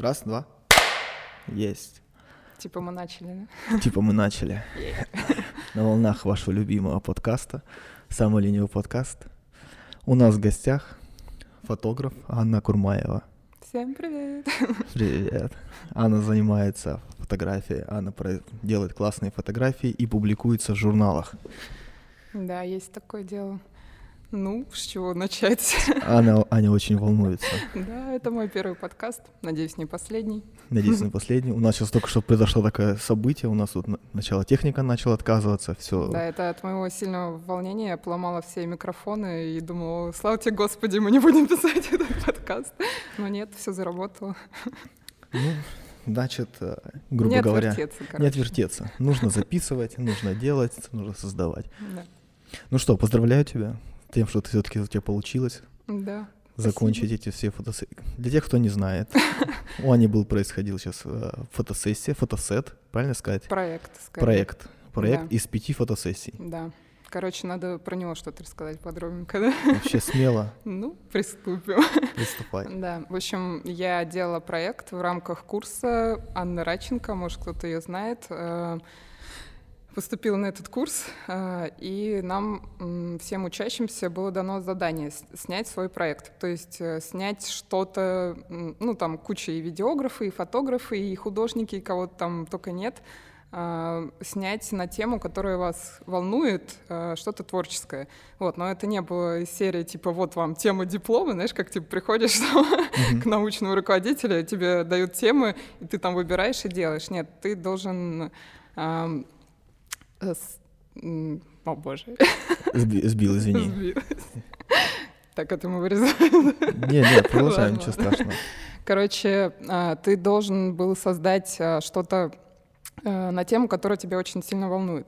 Раз, два. Есть. Типа мы начали, Типа мы начали. На волнах вашего любимого подкаста. Самый ленивый подкаст. У нас в гостях фотограф Анна Курмаева. Всем привет. Привет. Анна занимается фотографией. Анна делает классные фотографии и публикуется в журналах. Да, есть такое дело. Ну, с чего начать? Анна, Аня очень волнуется. Да, это мой первый подкаст. Надеюсь, не последний. Надеюсь, на последний. У нас сейчас только что произошло такое событие. У нас тут на- начало техника начала отказываться. Все. Да, это от моего сильного волнения я поломала все микрофоны и думала, слава тебе, Господи, мы не будем писать этот подкаст. Но нет, все заработало. Ну, значит, э, грубо не говоря, отвертеться, не короче. отвертеться. Нужно записывать, нужно делать, нужно создавать. Да. Ну что, поздравляю тебя тем, что все-таки у тебя получилось Да. закончить эти все фотосессии. Для тех, кто не знает, у Ани был происходил сейчас э, фотосессия, фотосет, правильно сказать? Проект, скорее. Проект. Проект Да. из пяти фотосессий. Да. Короче, надо про него что-то рассказать подробненько, да? Вообще смело Ну, приступим. приступай. Да, в общем, я делала проект в рамках курса Анны Раченко, может, кто-то ее знает. Поступила на этот курс, э, и нам, всем учащимся, было дано задание снять свой проект. То есть э, снять что-то, ну, там куча и видеографы, и фотографы, и художники, и кого-то там только нет, э, снять на тему, которая вас волнует, э, что-то творческое. Вот, но это не было серии типа вот вам тема диплома, знаешь, как типа приходишь там к научному руководителю, тебе дают темы, и ты там выбираешь и делаешь. Нет, ты должен... э, О боже, Сби- Сбил, извини. сбилась. Так, это мы вырезаем. Не, не, продолжаем, ничего страшного. Короче, а, ты должен был создать а, что-то э, на тему, которая тебя очень сильно волнует.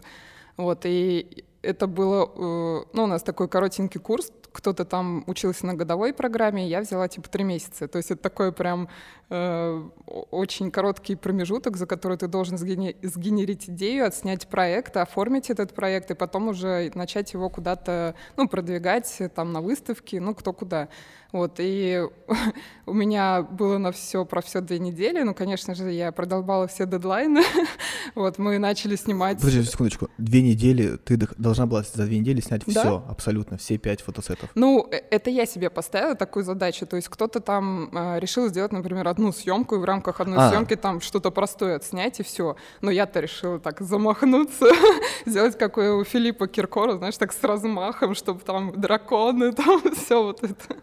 Вот, и это было, э, ну, у нас такой коротенький курс, кто-то там учился на годовой программе, я взяла типа три месяца. То есть это такой прям э, очень короткий промежуток, за который ты должен сгене- сгенерить идею, отснять проект, оформить этот проект и потом уже начать его куда-то, ну, продвигать э, там на выставке, ну, кто куда. Вот, и у меня было на все про все две недели. Ну, конечно же, я продолбала все дедлайны. Вот, мы начали снимать... Подожди секундочку. Две недели, ты должна была за две недели снять Да. все, абсолютно, все пять фотосетов. Ну, э, это я себе поставила такую задачу. То есть кто-то там э, решил сделать, например, одну съемку и в рамках одной А. съемки там что-то простое отснять и все. Но я-то решила так замахнуться, сделать как у Филиппа Киркора, знаешь, так с размахом, чтобы там драконы, там все вот это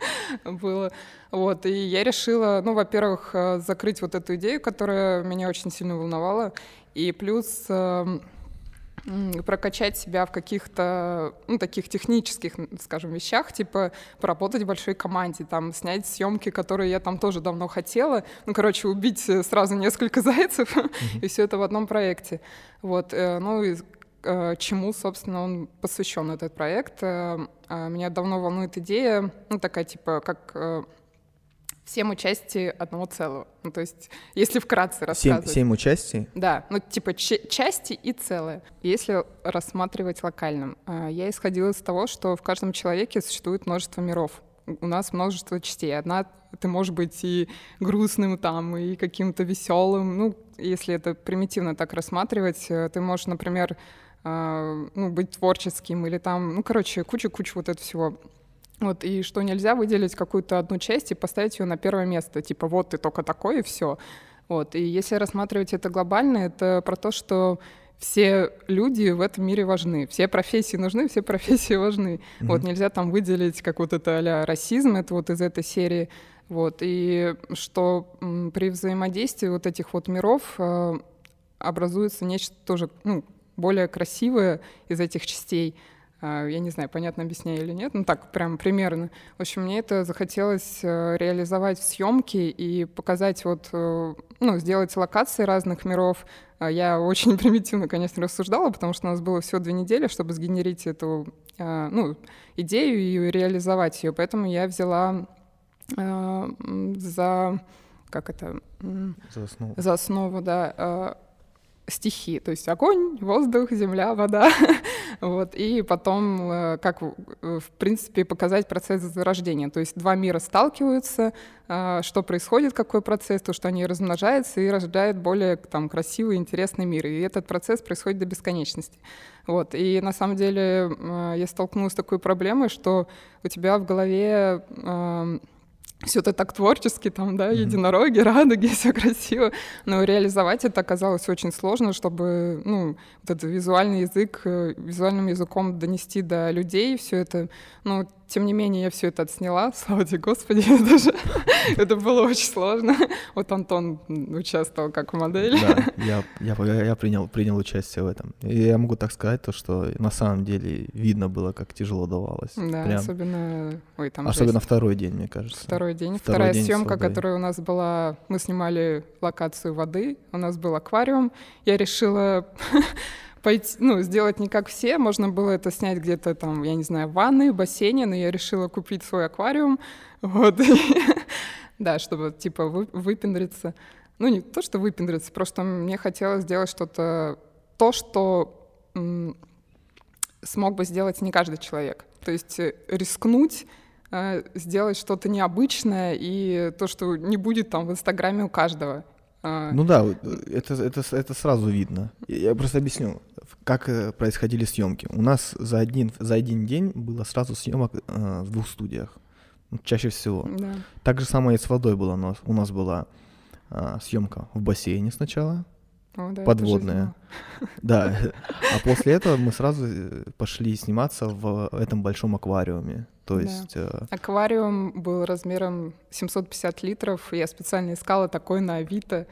было. Вот, и я решила, ну, во-первых, э, закрыть вот эту идею, которая меня очень сильно волновала, и плюс эм, прокачать себя в каких-то, ну, таких технических, скажем, вещах, типа поработать в большой команде, там, снять съемки, которые я там тоже давно хотела, ну, короче, убить э, сразу несколько зайцев, и все это в одном проекте. Вот, э, ну, и чему, собственно, он посвящен, этот проект. Э, а, Меня давно волнует идея, ну, такая, типа, как э, всем участие одного целого. Ну, то есть, если вкратце Семь, рассказывать. семь участий. Да, ну типа ч- части и целое. Если рассматривать локальным, а, я исходила из того, что в каждом человеке существует множество миров. У нас множество частей. Одна ты можешь быть и грустным там, и каким-то веселым. Ну, если это примитивно так рассматривать, э, ты можешь, например, ну, быть творческим или там, ну, короче, куча-куча вот этого всего. Вот, и что нельзя выделить какую-то одну часть и поставить ее на первое место. Типа, вот ты только такой, и все. Вот, и если рассматривать это глобально, это про то, что все люди в этом мире важны, все профессии нужны, все профессии важны. Вот нельзя там выделить, как вот это а расизм, это вот из этой серии. Вот, и что при взаимодействии вот этих вот миров э, образуется нечто тоже, ну, более красивое из этих частей. А, Я не знаю, понятно объясняю или нет, ну так, прям примерно. В общем, мне это захотелось э, реализовать в съемке и показать вот, э, ну, сделать локации разных миров. А Я очень примитивно, конечно, рассуждала, потому что у нас было всего две недели, чтобы сгенерить эту, э, ну, идею и реализовать ее. Поэтому я взяла за, как это, За основу. за основу, да, стихи, то есть огонь, воздух, земля, вода, вот, и потом, э, как, в принципе, показать процесс зарождения, то есть два мира сталкиваются, э, что происходит, какой процесс, то, что они размножаются и рождают более там красивый, интересный мир, и этот процесс происходит до бесконечности, вот, и на самом деле э, я столкнулась с такой проблемой, что у тебя в голове эм, все это так творчески, там, да, единороги, радуги, все красиво, но реализовать это оказалось очень сложно, чтобы, ну, вот этот визуальный язык, э, визуальным языком донести до людей все это, ну, тем не менее, я все это отсняла, слава тебе, Господи, это, же, это было очень сложно. Вот Антон участвовал как модель. Да, я, я, я принял, принял участие в этом. И я могу так сказать, то, что на самом деле видно было, как тяжело давалось. Да, Прям. особенно... Ой, там особенно жесть. второй день, мне кажется. Второй день. Второй Вторая день съемка, которая у нас была... Мы снимали локацию воды, у нас был аквариум. Я решила пойти, ну, сделать не как все. Можно было это снять где-то там, я не знаю, в ванной, в бассейне, но я решила купить свой аквариум. Вот. Да, чтобы, типа, выпендриться. Ну, не то, что выпендриться, просто мне хотелось сделать что-то, то, что смог бы сделать не каждый человек. То есть э, рискнуть э, сделать что-то необычное и то, что не будет там в Инстаграме у каждого. А... Ну да, это, это, это сразу видно. Я просто объясню, как э, происходили съемки. У нас за один, за один день было сразу съемок э, в двух студиях. Ну, чаще всего. Да. Так же самое и с водой было. У нас, у нас была э, съемка в бассейне сначала, О, да, подводная. Да. А после этого мы сразу э, пошли сниматься в этом большом аквариуме. То есть... Да. Э... Аквариум был размером 750 литров. Я специально искала такой на Авито.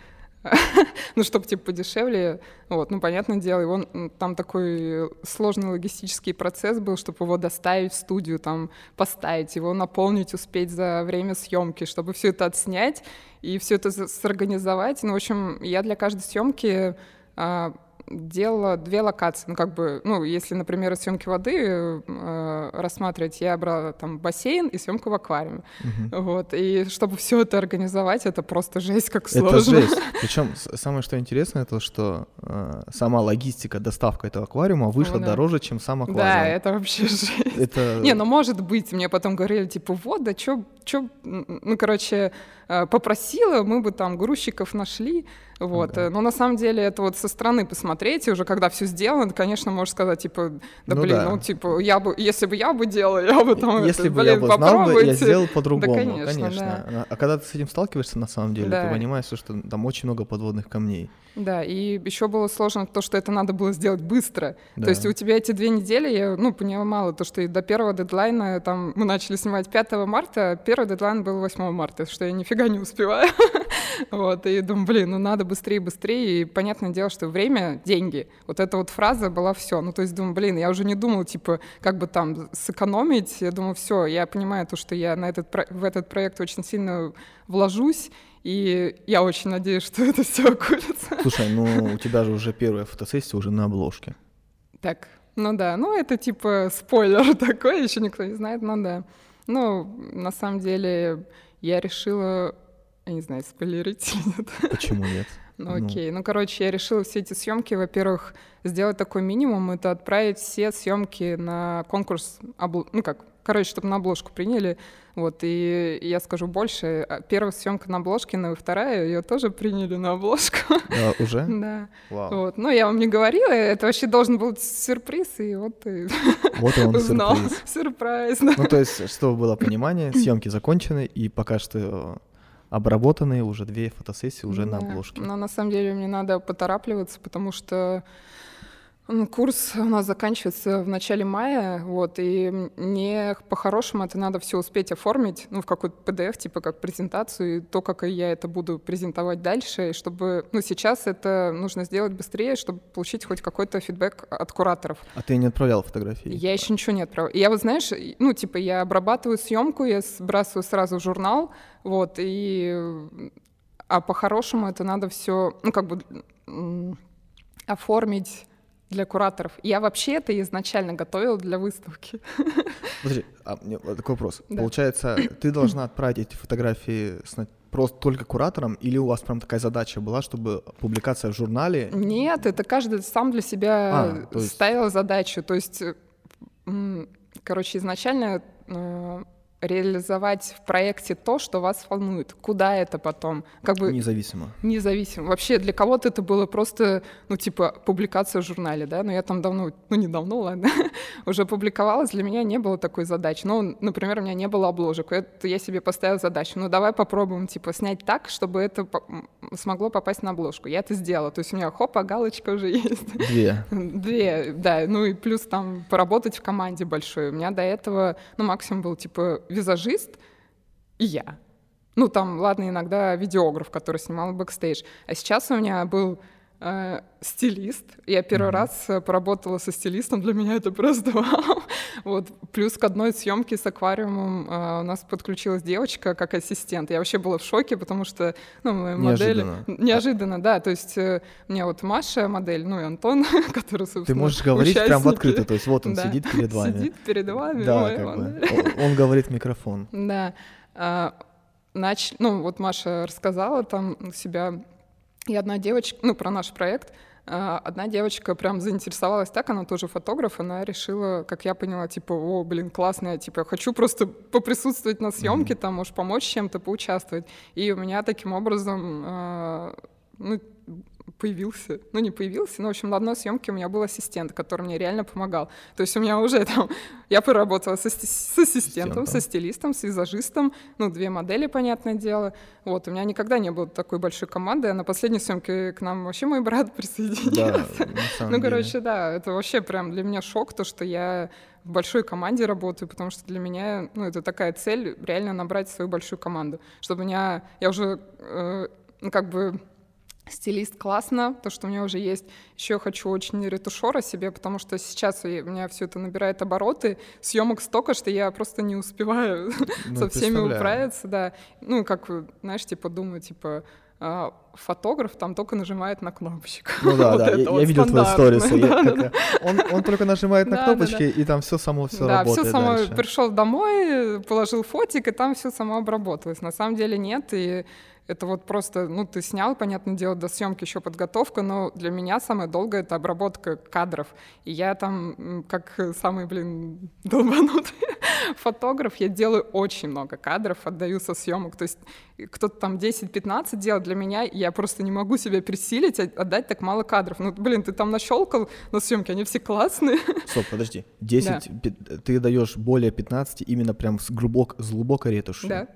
ну, чтобы, типа, подешевле. Вот, ну, понятное дело, его, там такой сложный логистический процесс был, чтобы его доставить в студию, там, поставить, его наполнить, успеть за время съемки, чтобы все это отснять и все это сорганизовать. Ну, в общем, я для каждой съемки а, делала две локации. Ну, как бы, ну, если, например, съемки воды э, рассматривать, я брала там бассейн и съемку в аквариуме. Угу. Вот. И чтобы все это организовать, это просто жесть, как сложно. Это жесть. Причем самое, что интересно, это то, что э, сама логистика, доставка этого аквариума вышла ну, да. дороже, чем сам аквариум. Да, это вообще жесть. Это... Не, ну может быть, мне потом говорили, типа, вот, да что что, ну, короче, э, попросила, мы бы там грузчиков нашли, вот. Да. Но на самом деле это вот со стороны посмотреть, и уже когда все сделано, конечно, можешь сказать, типа, да ну, блин, да. ну, типа, я бы, если бы я бы делал, я бы там, Если это, бы блин, я бы знал бы, я сделал по-другому, да, конечно. конечно. Да. А когда ты с этим сталкиваешься, на самом деле, да. ты понимаешь, что там очень много подводных камней. Да, и еще было сложно то, что это надо было сделать быстро. Да. То есть у тебя эти две недели, я, ну, понимала то, что до первого дедлайна, там, мы начали снимать 5 марта, а первый дедлайн был 8 марта, что я нифига не успеваю. вот, и думаю, блин, ну надо быстрее, быстрее, и понятное дело, что время — деньги. Вот эта вот фраза была все. Ну, то есть думаю, блин, я уже не думала, типа, как бы там сэкономить, я думаю, все, я понимаю то, что я на этот, в этот проект очень сильно вложусь, и я очень надеюсь, что это все окупится. Слушай, ну у тебя же уже первая фотосессия уже на обложке. Так, ну да, ну это типа спойлер такой, еще никто не знает, но да. Ну, на самом деле, я решила, я не знаю, спойлерить или нет. Почему нет? Ну, окей. Ну, короче, я решила все эти съемки, во-первых, сделать такой минимум, это отправить все съемки на конкурс, ну как, короче, чтобы на обложку приняли. Вот, и я скажу больше, а, первая съемка на обложке, но и вторая, ее тоже приняли на обложку. А, уже? Да. Вау. Вот, ну, я вам не говорила, это вообще должен был быть сюрприз, и вот ты вот он узнал. сюрприз. Сюрприз. Ну, то есть, чтобы было понимание, съемки закончены, и пока что обработанные уже две фотосессии уже да. на обложке. Но на самом деле мне надо поторапливаться, потому что ну, курс у нас заканчивается в начале мая, вот, и мне по-хорошему это надо все успеть оформить, ну, в какой-то PDF, типа как презентацию, и то, как я это буду презентовать дальше, чтобы, ну, сейчас это нужно сделать быстрее, чтобы получить хоть какой-то фидбэк от кураторов. А ты не отправлял фотографии? Я еще ничего не отправляла. Я вот, знаешь, ну, типа, я обрабатываю съемку, я сбрасываю сразу в журнал, вот, и... А по-хорошему это надо все, ну, как бы оформить для кураторов. Я вообще это изначально готовила для выставки. Подожди, а мне такой вопрос. Да. Получается, ты должна отправить эти фотографии просто только куратором, или у вас прям такая задача была, чтобы публикация в журнале... Нет, это каждый сам для себя А, есть- ставил задачу. То есть, короче, изначально э, реализовать в проекте то, что вас волнует. Куда это потом? Как бы Независимо. независимо. Вообще для кого-то это было просто, ну, типа, публикация в журнале, да, но я там давно, ну, не давно, ладно, уже публиковалась, для меня не было такой задачи. Ну, например, у меня не было обложек, это я себе поставила задачу, ну, давай попробуем, типа, снять так, чтобы это смогло попасть на обложку. Я это сделала, то есть у меня, хопа, галочка уже есть. Две. Две, да, ну и плюс там поработать в команде большой. У меня до этого, ну, максимум был, типа, визажист и я. Ну, там, ладно, иногда видеограф, который снимал бэкстейдж. А сейчас у меня был э, стилист. Я первый раз э, поработала со стилистом, для меня это просто вау. Вот. Плюс к одной съемке с аквариумом э, у нас подключилась девочка как ассистент. Я вообще была в шоке, потому что, ну, мои модели... Неожиданно. Неожиданно, да. То есть э, меня вот Маша модель, ну и Антон, который, собственно, Ты можешь говорить прям в участники. открытую, то есть вот он Да. сидит перед вами. Сидит перед вами. Да, как модель. бы. Он- говорит в микрофон. Да. А, нач- Ну, вот Маша рассказала там себя, и одна девочка, ну, про наш проект, а, одна девочка прям заинтересовалась так, она тоже фотограф, она решила, как я поняла, типа, о, блин, классно, я, типа, хочу просто поприсутствовать на съемке, там, может, помочь чем-то, поучаствовать. И у меня таким образом, а, ну, появился, ну не появился, но в общем на одной съемке у меня был ассистент, который мне реально помогал. То есть у меня уже там, я поработала со, асти- с ассистентом, со Ассистентом. стилистом, с визажистом, ну две модели, понятное дело. Вот, у меня никогда не было такой большой команды, а на последней съемке к нам вообще мой брат Да, присоединился. самом Ну, деле. короче, да, это вообще прям для меня шок, то, что я в большой команде работаю, потому что для меня, ну, это такая цель, реально набрать свою большую команду, чтобы у меня, я уже, э, ну, как бы, стилист классно, то, что у меня уже есть. Еще я хочу очень ретушера себе, потому что сейчас у меня все это набирает обороты, съемок столько, что я просто не успеваю Ну, со всеми управиться, да. Ну, как, знаешь, типа, думаю, типа, а, фотограф там только нажимает на кнопочку. Ну да, Вот да, я, вот я видел твои сторисы. да, да, Он, он только нажимает на Да, да, кнопочки, и там все само все да, работает все само дальше. пришел домой, положил фотик, и там все само обработалось. На самом деле нет, и это вот просто, ну, ты снял, понятное дело, до съемки еще подготовка, но для меня самое долгое — это обработка кадров. И я там, как самый, блин, долбанутый фотограф, я делаю очень много кадров, отдаю со съемок. То есть кто-то там 10-15 делает для меня, я просто не могу себя пересилить, отдать так мало кадров. Ну, блин, ты там нащелкал на съемке, они все классные. Стоп, подожди. 10, пи- ты даешь более 15 именно прям с, глубок, с глубокой ретушью. Да.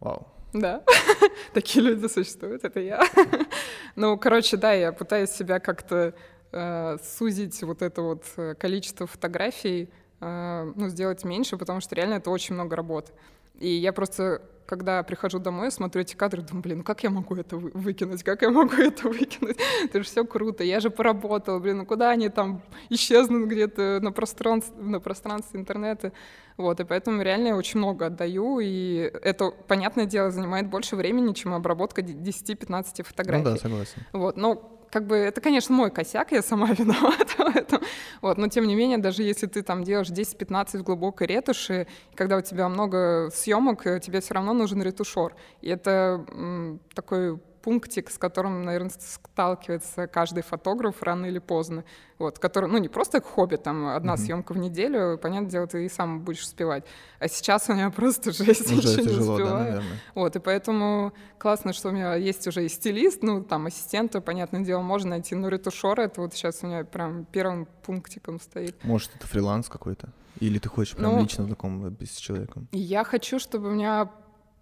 Вау. Да, такие люди существуют, это я. Ну, короче, да, я пытаюсь себя как-то э, сузить вот это вот э, количество фотографий, э, ну, сделать меньше, потому что реально это очень много работы. И я просто, когда прихожу домой, смотрю эти кадры, думаю, блин, ну как я могу это вы- выкинуть, как я могу это выкинуть? Это же все круто, я же поработала, блин, ну куда они там исчезнут где-то на пространстве, на пространстве интернета? Вот, и поэтому реально я очень много отдаю, и это, понятное дело, занимает больше времени, чем обработка де- 10-15 фотографий. Ну да, согласен. Вот, но как бы это, конечно, мой косяк, я сама виновата в этом. Вот, но тем не менее, даже если ты там делаешь 10-15 в глубокой ретуши, когда у тебя много съемок, э, тебе все равно нужен ретушер. И это м, такой пунктик, с которым, наверное, сталкивается каждый фотограф рано или поздно. Вот, который, ну, не просто как хобби, там, одна съемка в неделю, понятное дело, ты и сам будешь успевать. А сейчас у меня просто жесть, Уже ничего не тяжело, да, успеваю. наверное. Вот, и поэтому классно, что у меня есть уже и стилист, ну, там, ассистента, понятное дело, можно найти, но ретушер, это вот сейчас у меня прям первым пунктиком стоит. Может, это фриланс какой-то? Или ты хочешь прям Ну, лично знакомиться с человеком? Я хочу, чтобы у меня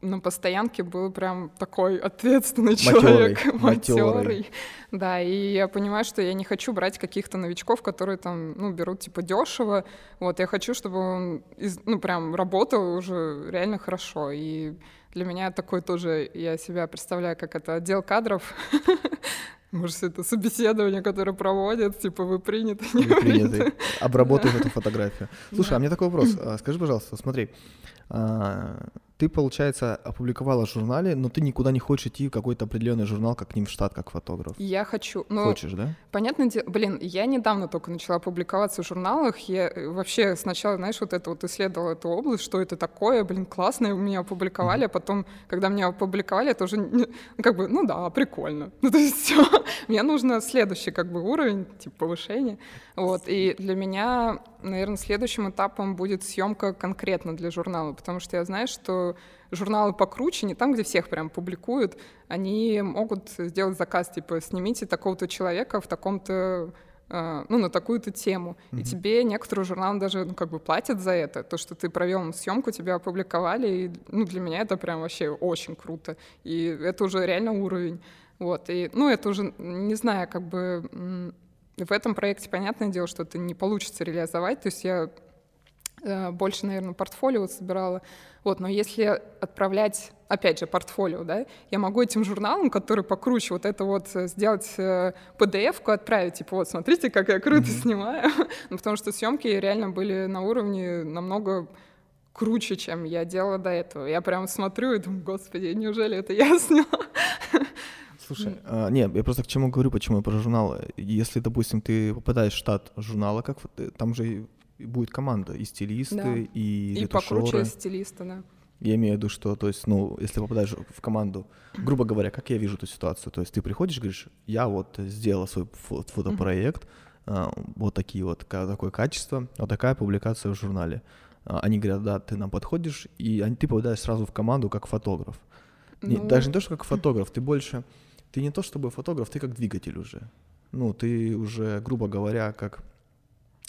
на постоянке был прям такой ответственный Матёрый, человек, матерый. Да, и я понимаю, что я не хочу брать каких-то новичков, которые там, ну, берут типа дешево. Вот, я хочу, чтобы он, из- ну, прям работал уже реально хорошо. И для меня такой тоже, я себя представляю, как это отдел кадров. Может, это собеседование, которое проводят, типа, вы приняты, не Вы приняты. приняты. Эту фотографию. Слушай, Да. а мне такой вопрос. А, Скажи, пожалуйста, смотри, ты, получается, опубликовала в журнале, но ты никуда не хочешь идти в какой-то определенный журнал, как к ним в штат, как фотограф. Я хочу. Но, Хочешь, да? Понятно, дело, блин, я недавно только начала публиковаться в журналах. Я э, вообще сначала, знаешь, вот это вот исследовала эту область, что это такое, блин, классно, меня опубликовали, mm-hmm. а потом, когда меня опубликовали, это уже ну, как бы, ну да, прикольно. Ну, то есть все. Мне нужно следующий как бы уровень, типа повышения. Вот. И для меня, наверное, следующим этапом будет съемка конкретно для журнала, потому что я знаю, что журналы покруче, не там, где всех прям публикуют, они могут сделать заказ, типа, снимите такого-то человека в таком-то а, ну, на такую-то тему. Mm-hmm. И тебе некоторые журналы даже, ну, как бы платят за это. То, что ты провел съемку, тебя опубликовали. И, ну, для меня это прям вообще очень круто. И это уже реально уровень. Вот. И, ну, это уже, не знаю, как бы в этом проекте, понятное дело, что это не получится реализовать. То есть я э, больше, наверное, портфолио собирала. Вот, но если отправлять, опять же, портфолио, да, я могу этим журналам, которые покруче, вот это вот э, сделать PDF-ку, э, отправить, типа, вот, смотрите, как я круто mm-hmm. снимаю, ну, потому что съемки реально были на уровне намного круче, чем я делала до этого. Я прям смотрю и думаю, господи, неужели это я сняла? Слушай, а, нет, я просто к чему говорю, почему я про журналы. Если, допустим, ты попадаешь в штат журнала, как там же будет команда, и стилисты, да. и И покруче стилиста, да. Я имею в виду, что, то есть, ну, если попадаешь в команду, грубо говоря, как я вижу эту ситуацию, то есть ты приходишь, говоришь, я вот сделала свой фотопроект, mm-hmm. вот такие вот, такое качество, вот такая публикация в журнале. А, они говорят, да, ты нам подходишь, и ты попадаешь сразу в команду как фотограф. Ну... Не, даже не то, что как фотограф, ты больше, ты не то чтобы фотограф, ты как двигатель уже. Ну, ты уже, грубо говоря, как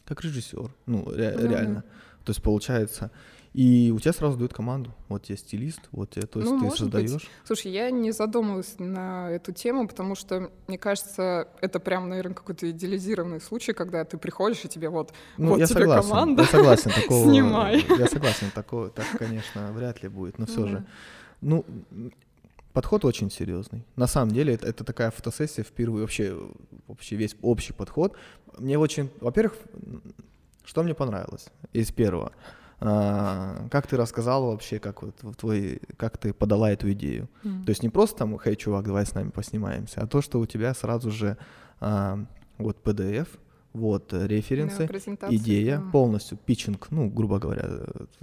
как режиссер, ну, ре- ну, реально. Да. То есть получается, и у тебя сразу дают команду. Вот тебе стилист, вот тебе, то есть ну, ты создаешь. Быть. Слушай, я не задумывалась на эту тему, потому что, мне кажется, это прям, наверное, какой-то идеализированный случай, когда ты приходишь, и тебе вот, ну, вот я тебе согласен, команда, я согласен, такого, снимай. Я согласен, такого, так, конечно, вряд ли будет, но все mm. же. Ну, подход очень серьезный. На самом деле это, это такая фотосессия впервые, вообще, вообще весь общий подход. Мне очень, во-первых, что мне понравилось из первого? А, как ты рассказала вообще, как вот твой, как ты подала эту идею? Mm. То есть не просто там, хей, чувак, давай с нами поснимаемся, а то, что у тебя сразу же а, вот PDF, вот референсы, да, идея, да. полностью питчинг, ну, грубо говоря,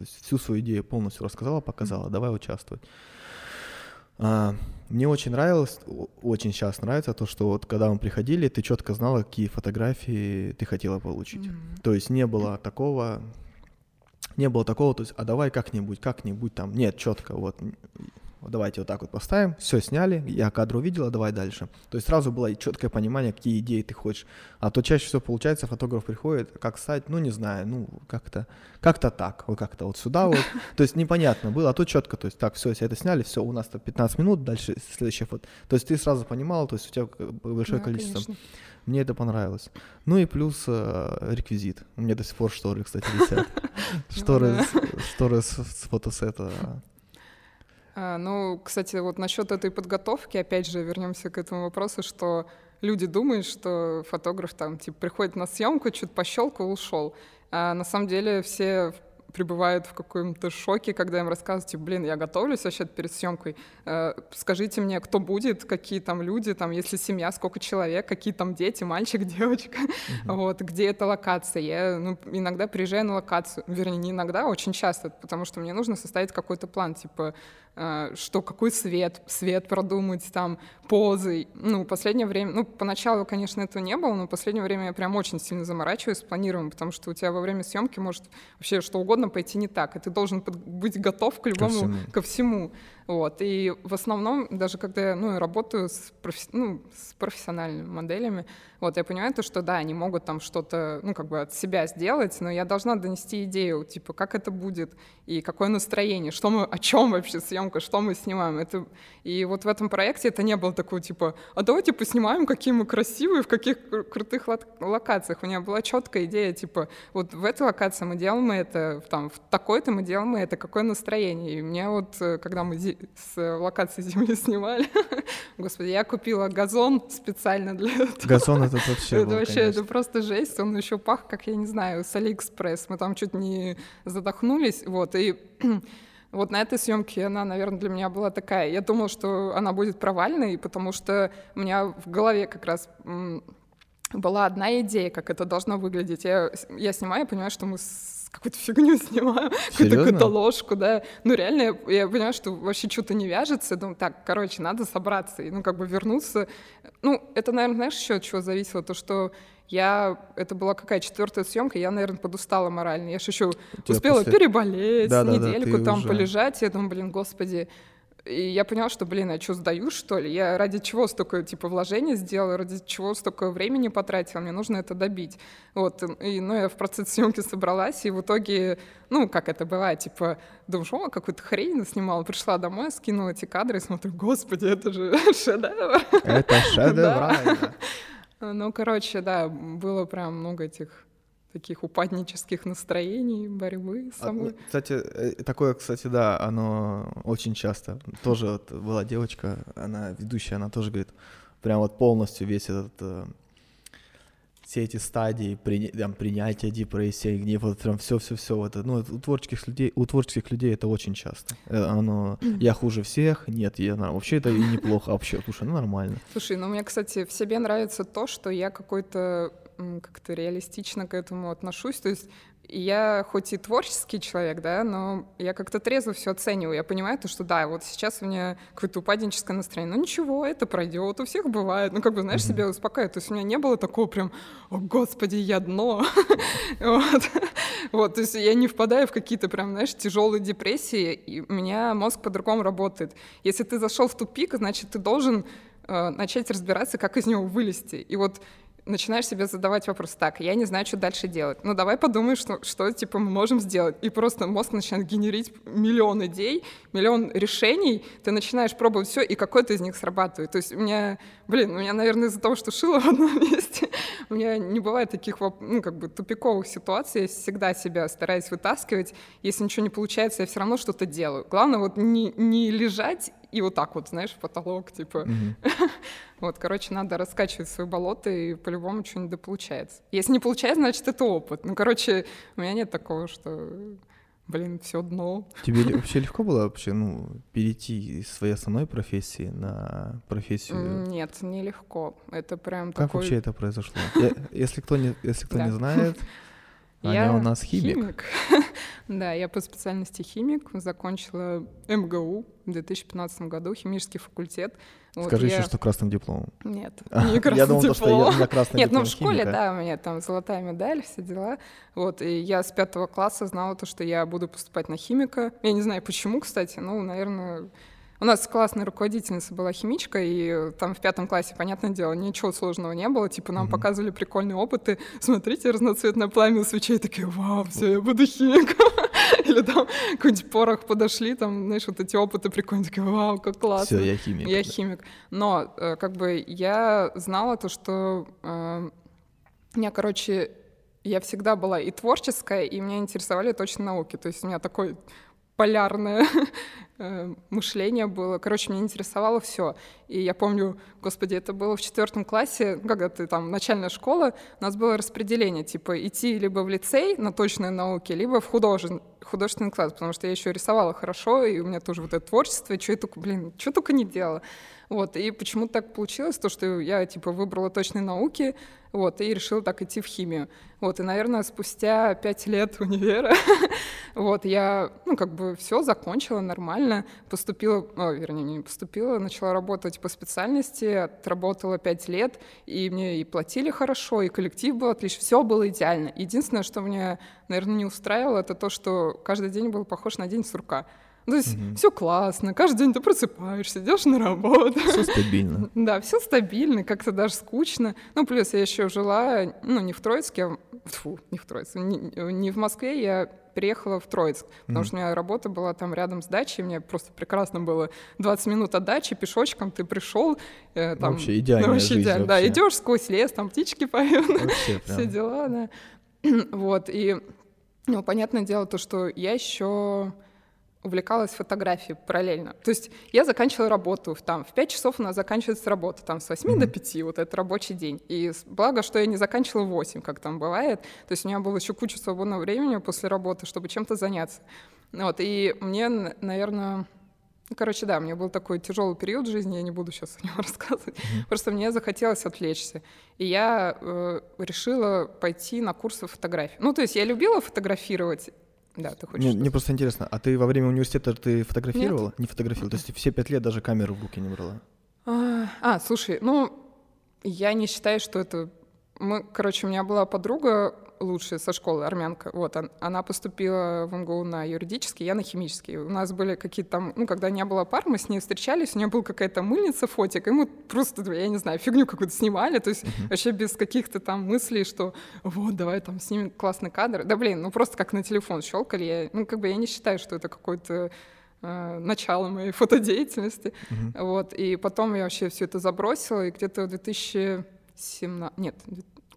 всю свою идею полностью рассказала, показала, mm. давай участвовать. А, мне очень нравилось, очень сейчас нравится то, что вот когда мы приходили, ты четко знала, какие фотографии ты хотела получить. Mm-hmm. То есть не было такого, не было такого, то есть, а давай как-нибудь, как-нибудь там, нет, четко, вот давайте вот так вот поставим, все сняли, я кадр увидела, давай дальше. То есть сразу было четкое понимание, какие идеи ты хочешь. А то чаще всего получается, фотограф приходит, как стать, ну не знаю, ну как-то, как-то так, вот как-то вот сюда вот. То есть непонятно было, а то четко, то есть так, все, все это сняли, все, у нас там 15 минут, дальше следующий фото. То есть ты сразу понимала, то есть у тебя большое да, количество. Конечно. Мне это понравилось. Ну и плюс э, реквизит. У меня до сих пор шторы, кстати, висят. Шторы, шторы с фотосета ну, кстати, вот насчет этой подготовки, опять же, вернемся к этому вопросу, что люди думают, что фотограф там типа приходит на съемку, что-то пощелкал, ушел. А на самом деле все пребывают в каком-то шоке, когда им рассказывают, типа, блин, я готовлюсь вообще перед съемкой, э, скажите мне, кто будет, какие там люди, там, если семья, сколько человек, какие там дети, мальчик, девочка, uh-huh. вот, где эта локация. Я ну, иногда приезжаю на локацию, вернее, не иногда, а очень часто, потому что мне нужно составить какой-то план, типа, что какой свет, свет продумать, там, позы. Ну, последнее время, ну, поначалу, конечно, этого не было, но в последнее время я прям очень сильно заморачиваюсь с планированием, потому что у тебя во время съемки может вообще что угодно пойти не так, и ты должен быть готов к любому, ко всему. Ко всему. Вот. И в основном, даже когда я ну, работаю с, профи- ну, с профессиональными моделями, вот, я понимаю то, что да, они могут там что-то, ну, как бы от себя сделать, но я должна донести идею, типа, как это будет, и какое настроение, что мы, о чем вообще съемка, что мы снимаем. Это... И вот в этом проекте это не было такого, типа, а давайте поснимаем, какие мы красивые, в каких крутых локациях. У меня была четкая идея, типа, вот в этой локации мы делаем это, там, в такой-то мы делаем это, какое настроение. И мне вот, э, когда мы с локации Земли снимали, господи, я купила газон специально для этого. Газон этот вообще Это был, вообще, конечно. это просто жесть, он еще пах, как, я не знаю, с Алиэкспресс. Мы там чуть не задохнулись, вот, и Вот на этой съемке она, наверное, для меня была такая. Я думала, что она будет провальной, потому что у меня в голове как раз была одна идея, как это должно выглядеть. Я, я снимаю, я понимаю, что мы с какую-то фигню снимаю, какую-то каталожку, да. Ну, реально, я, я понимаю, что вообще что-то не вяжется. Думаю, так, короче, надо собраться и, ну, как бы вернуться. Ну, это, наверное, знаешь, еще от чего зависело? То, что я, это была какая четвертая съемка, я, наверное, подустала морально. Я же еще успела после... переболеть, да, недельку да, там уже... полежать. Я думаю, блин, господи, и я поняла, что, блин, я что, сдаю, что ли? Я ради чего столько, типа, вложений сделала, ради чего столько времени потратила, мне нужно это добить. Вот, и, ну, я в процессе съемки собралась, и в итоге, ну, как это бывает, типа, думаю, что какую-то хрень снимала, пришла домой, скинула эти кадры и смотрю, господи, это же шедевр. Это шедевр, Ну, короче, да, было прям много этих таких упаднических настроений, борьбы а, собой. А, кстати, э, такое, кстати, да, оно очень часто. Тоже вот была девочка, она ведущая, она тоже говорит, прям вот полностью весь этот э, все эти стадии при, там, принятия депрессии, гнев, вот прям все-все-все, вот это, ну, у творческих людей, у творческих людей это очень часто. Э, оно, я хуже всех, нет, я вообще это и неплохо, вообще, слушай, ну нормально. Слушай, ну мне, кстати, в себе нравится то, что я какой-то как-то реалистично к этому отношусь. То есть я хоть и творческий человек, да, но я как-то трезво все оцениваю. Я понимаю то, что да, вот сейчас у меня какое-то упадническое настроение. Ну ничего, это пройдет, у всех бывает. Ну как бы, знаешь, себя успокаивать. То есть у меня не было такого прям, о господи, я дно. вот. вот, то есть я не впадаю в какие-то прям, знаешь, тяжелые депрессии, и у меня мозг по-другому работает. Если ты зашел в тупик, значит, ты должен э, начать разбираться, как из него вылезти. И вот начинаешь себе задавать вопрос, так, я не знаю, что дальше делать. Ну, давай подумай, что, что типа, мы можем сделать. И просто мозг начинает генерить миллион идей, миллион решений, ты начинаешь пробовать все, и какой-то из них срабатывает. То есть у меня, блин, у меня, наверное, из-за того, что шила в одном месте, у меня не бывает таких, ну, как бы тупиковых ситуаций, я всегда себя стараюсь вытаскивать. Если ничего не получается, я все равно что-то делаю. Главное вот не, не лежать и вот так вот, знаешь, в потолок, типа. Вот, короче, надо раскачивать свои болота, и по-любому что-нибудь да получается. Если не получается, значит, это опыт. Ну, короче, у меня нет такого, что блин, все дно. Тебе вообще легко было вообще, ну, перейти из своей основной профессии на профессию? Нет, нелегко. Это прям как такой... вообще это произошло? Если кто не, если кто не знает, Аня у нас химик. Да, я по специальности химик, закончила МГУ в 2015 году, химический факультет. Скажи вот еще, я... что красным дипломом. Нет, не красным Я думал, что я на красный Нет, ну в школе, да, у меня там золотая медаль, все дела. Вот, и я с пятого класса знала то, что я буду поступать на химика. Я не знаю, почему, кстати, ну, наверное, у нас классная руководительница была химичка, и там в пятом классе, понятное дело, ничего сложного не было. Типа нам mm-hmm. показывали прикольные опыты. Смотрите, разноцветное пламя у свечей. Такие, вау, все, я буду химиком. Или там какой-нибудь порох подошли, там, знаешь, вот эти опыты прикольные. Такие, вау, как классно. Все, я химик. Я химик. Но э, как бы я знала то, что э, меня, короче, я всегда была и творческая, и меня интересовали точно науки. То есть у меня такой полярное э, мышление было. Короче, меня интересовало все. И я помню, господи, это было в четвертом классе, когда ты там начальная школа, у нас было распределение, типа идти либо в лицей на точные науки, либо в художественный, художественный класс, потому что я еще рисовала хорошо, и у меня тоже вот это творчество, что я только, блин, что только не делала. Вот, и почему так получилось, то, что я, типа, выбрала точные науки, вот, и решила так идти в химию. Вот, и, наверное, спустя пять лет универа, вот, я, ну, как бы все закончила нормально, поступила, о, вернее, не поступила, начала работать по специальности, отработала пять лет, и мне и платили хорошо, и коллектив был отличный, все было идеально. Единственное, что меня, наверное, не устраивало, это то, что каждый день был похож на день сурка. То есть угу. все классно, каждый день ты просыпаешься, идешь на работу. Все стабильно. да, все стабильно, как-то даже скучно. Ну, плюс я еще жила, ну, не в Троицке, а... Фу, не в Троицке, не, не в Москве, я переехала в Троицк, потому mm. что у меня работа была там рядом с дачей, мне просто прекрасно было 20 минут от дачи, пешочком ты пришел. Э, там, вообще идеальная ну, вообще жизнь. Идеально, вообще. Да, идешь сквозь лес, там птички поют, все дела, да. вот, и, ну, понятное дело то, что я еще увлекалась фотографией параллельно. То есть я заканчивала работу, там, в 5 часов у нас заканчивается работа, там, с 8 mm-hmm. до 5, вот это рабочий день. И благо, что я не заканчивала в 8, как там бывает. То есть у меня было еще куча свободного времени после работы, чтобы чем-то заняться. Вот, и мне, наверное, ну, короче, да, у меня был такой тяжелый период в жизни, я не буду сейчас о нем рассказывать. Mm-hmm. Просто мне захотелось отвлечься. И я э, решила пойти на курсы фотографии. Ну, то есть я любила фотографировать. Да, ты хочешь? Мне, мне просто интересно, а ты во время университета ты фотографировала? Нет. Не фотографировала? То есть все пять лет даже камеру в руки не брала? А, а, слушай, ну, я не считаю, что это... Мы, короче, у меня была подруга, лучшая со школы, армянка. Вот, она поступила в МГУ на юридический, я на химический. У нас были какие-то там, ну, когда не было пар, мы с ней встречались, у нее была какая-то мыльница, фотик, и мы просто, я не знаю, фигню какую-то снимали, то есть uh-huh. вообще без каких-то там мыслей, что вот, давай там снимем классный кадр. Да, блин, ну просто как на телефон щелкали. Я, ну, как бы я не считаю, что это какой-то э, начало моей фотодеятельности. Uh-huh. Вот, и потом я вообще все это забросила, и где-то в 2017... Нет,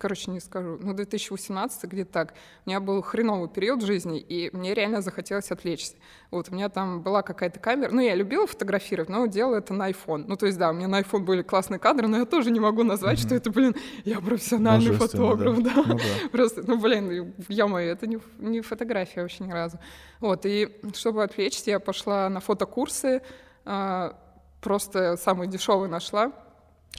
короче, не скажу, ну, 2018 где-то так. У меня был хреновый период в жизни, и мне реально захотелось отвлечься. Вот у меня там была какая-то камера, ну, я любила фотографировать, но делала это на iPhone. Ну, то есть, да, у меня на iPhone были классные кадры, но я тоже не могу назвать, mm-hmm. что это, блин, я профессиональный фотограф, да. да. Ну, да. Просто, ну, блин, я моё это не, не фотография вообще ни разу. Вот, и чтобы отвлечься, я пошла на фотокурсы, а, просто самый дешевый нашла,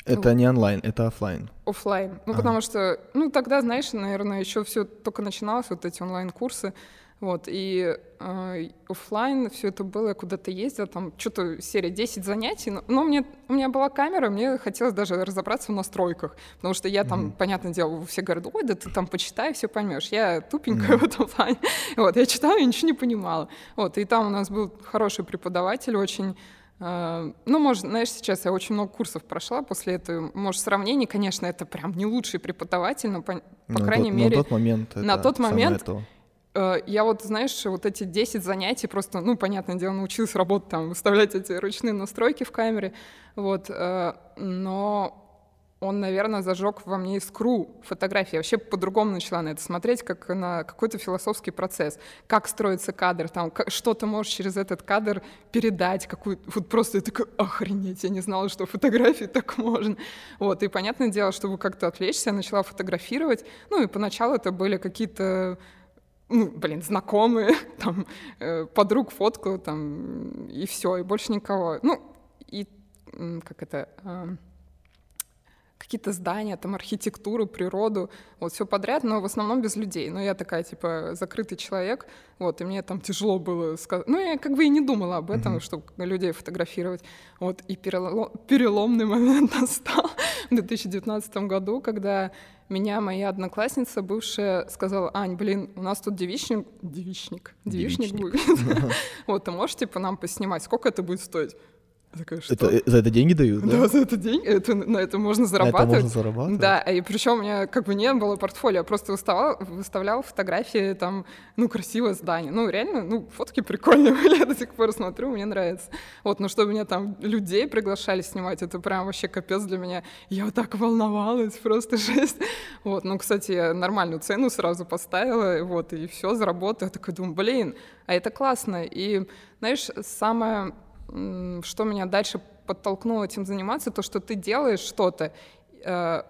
это ну, не онлайн, это офлайн. Офлайн. Ну, а. потому что, ну, тогда, знаешь, наверное, еще все только начиналось, вот эти онлайн-курсы. Вот, и э, офлайн все это было, я куда-то ездила, там что-то серия 10 занятий, но, но мне, у меня была камера, мне хотелось даже разобраться в настройках, потому что я там, mm-hmm. понятное дело, все говорят, ой, да ты там почитай, все поймешь. Я тупенькая mm-hmm. в этом плане. Вот, я читала и ничего не понимала. Вот, и там у нас был хороший преподаватель, очень ну, может, знаешь, сейчас я очень много курсов прошла после этого. Может, сравнение, конечно, это прям не лучший преподаватель, но, по, по крайней тот, мере... На тот момент На тот момент э, я вот, знаешь, вот эти 10 занятий просто, ну, понятное дело, научилась работать там, выставлять эти ручные настройки в камере, вот, э, но он, наверное, зажег во мне искру фотографии. Я вообще по-другому начала на это смотреть, как на какой-то философский процесс. Как строится кадр, там, как, что ты можешь через этот кадр передать, какую вот просто я такая, охренеть, я не знала, что фотографии так можно. Вот, и понятное дело, чтобы как-то отвлечься, я начала фотографировать. Ну, и поначалу это были какие-то ну, блин, знакомые, там, э, подруг фоткаю, там, и все, и больше никого. Ну, и как это... Э, какие-то здания, там архитектуру, природу, вот все подряд, но в основном без людей. Но я такая, типа, закрытый человек, вот, и мне там тяжело было сказать. Ну, я как бы и не думала об этом, mm-hmm. чтобы людей фотографировать. Вот, и перелом, переломный момент настал в 2019 году, когда меня моя одноклассница бывшая сказала, Ань, блин, у нас тут девичник, девичник, девичник, девичник. будет. Вот, ты можешь, типа, нам поснимать? Сколько это будет стоить? Такая, что? Это, за это деньги дают, да? Да, за это деньги, это, на это можно зарабатывать. На это можно зарабатывать? Да, и причем у меня как бы не было портфолио, я просто выставляла, выставляла фотографии, там, ну, красивое здание. Ну, реально, ну, фотки прикольные, я до сих пор смотрю, мне нравится. Вот, но чтобы меня там людей приглашали снимать, это прям вообще капец для меня. Я вот так волновалась, просто жесть. Вот, ну, кстати, я нормальную цену сразу поставила, вот, и все, заработала. Я такая думаю, блин, а это классно. И, знаешь, самое что меня дальше подтолкнуло этим заниматься, то, что ты делаешь что-то, э,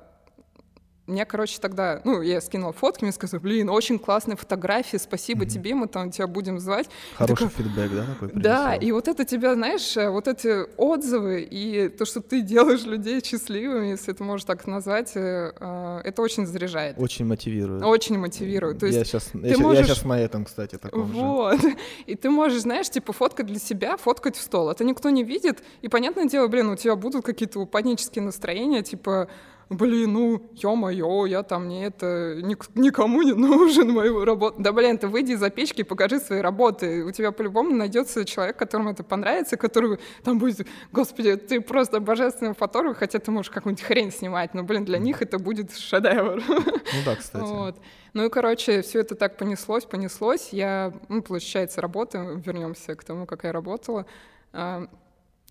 мне, короче, тогда, ну, я скинула фотки, мне сказали, блин, очень классные фотографии, спасибо mm-hmm. тебе, мы там тебя будем звать. Хороший такой, фидбэк, да, такой принесла? Да, и вот это тебя, знаешь, э, вот эти отзывы и то, что ты делаешь людей счастливыми, если это можно так назвать, э, э, это очень заряжает. Очень мотивирует. Очень мотивирует. То есть я сейчас, я, можешь... я сейчас на этом, кстати, таком Вот. Же. И ты можешь, знаешь, типа фоткать для себя, фоткать в стол. Это никто не видит, и, понятное дело, блин, у тебя будут какие-то панические настроения, типа блин, ну, ё-моё, я там не это, ник- никому не нужен мою работу. Да, блин, ты выйди из-за печки и покажи свои работы. У тебя по-любому найдется человек, которому это понравится, который там будет, господи, ты просто божественный фотограф, хотя ты можешь какую-нибудь хрень снимать, но, блин, для них это будет шедевр. Ну да, кстати. Вот. Ну и, короче, все это так понеслось, понеслось. Я, ну, получается, работаю, вернемся к тому, как я работала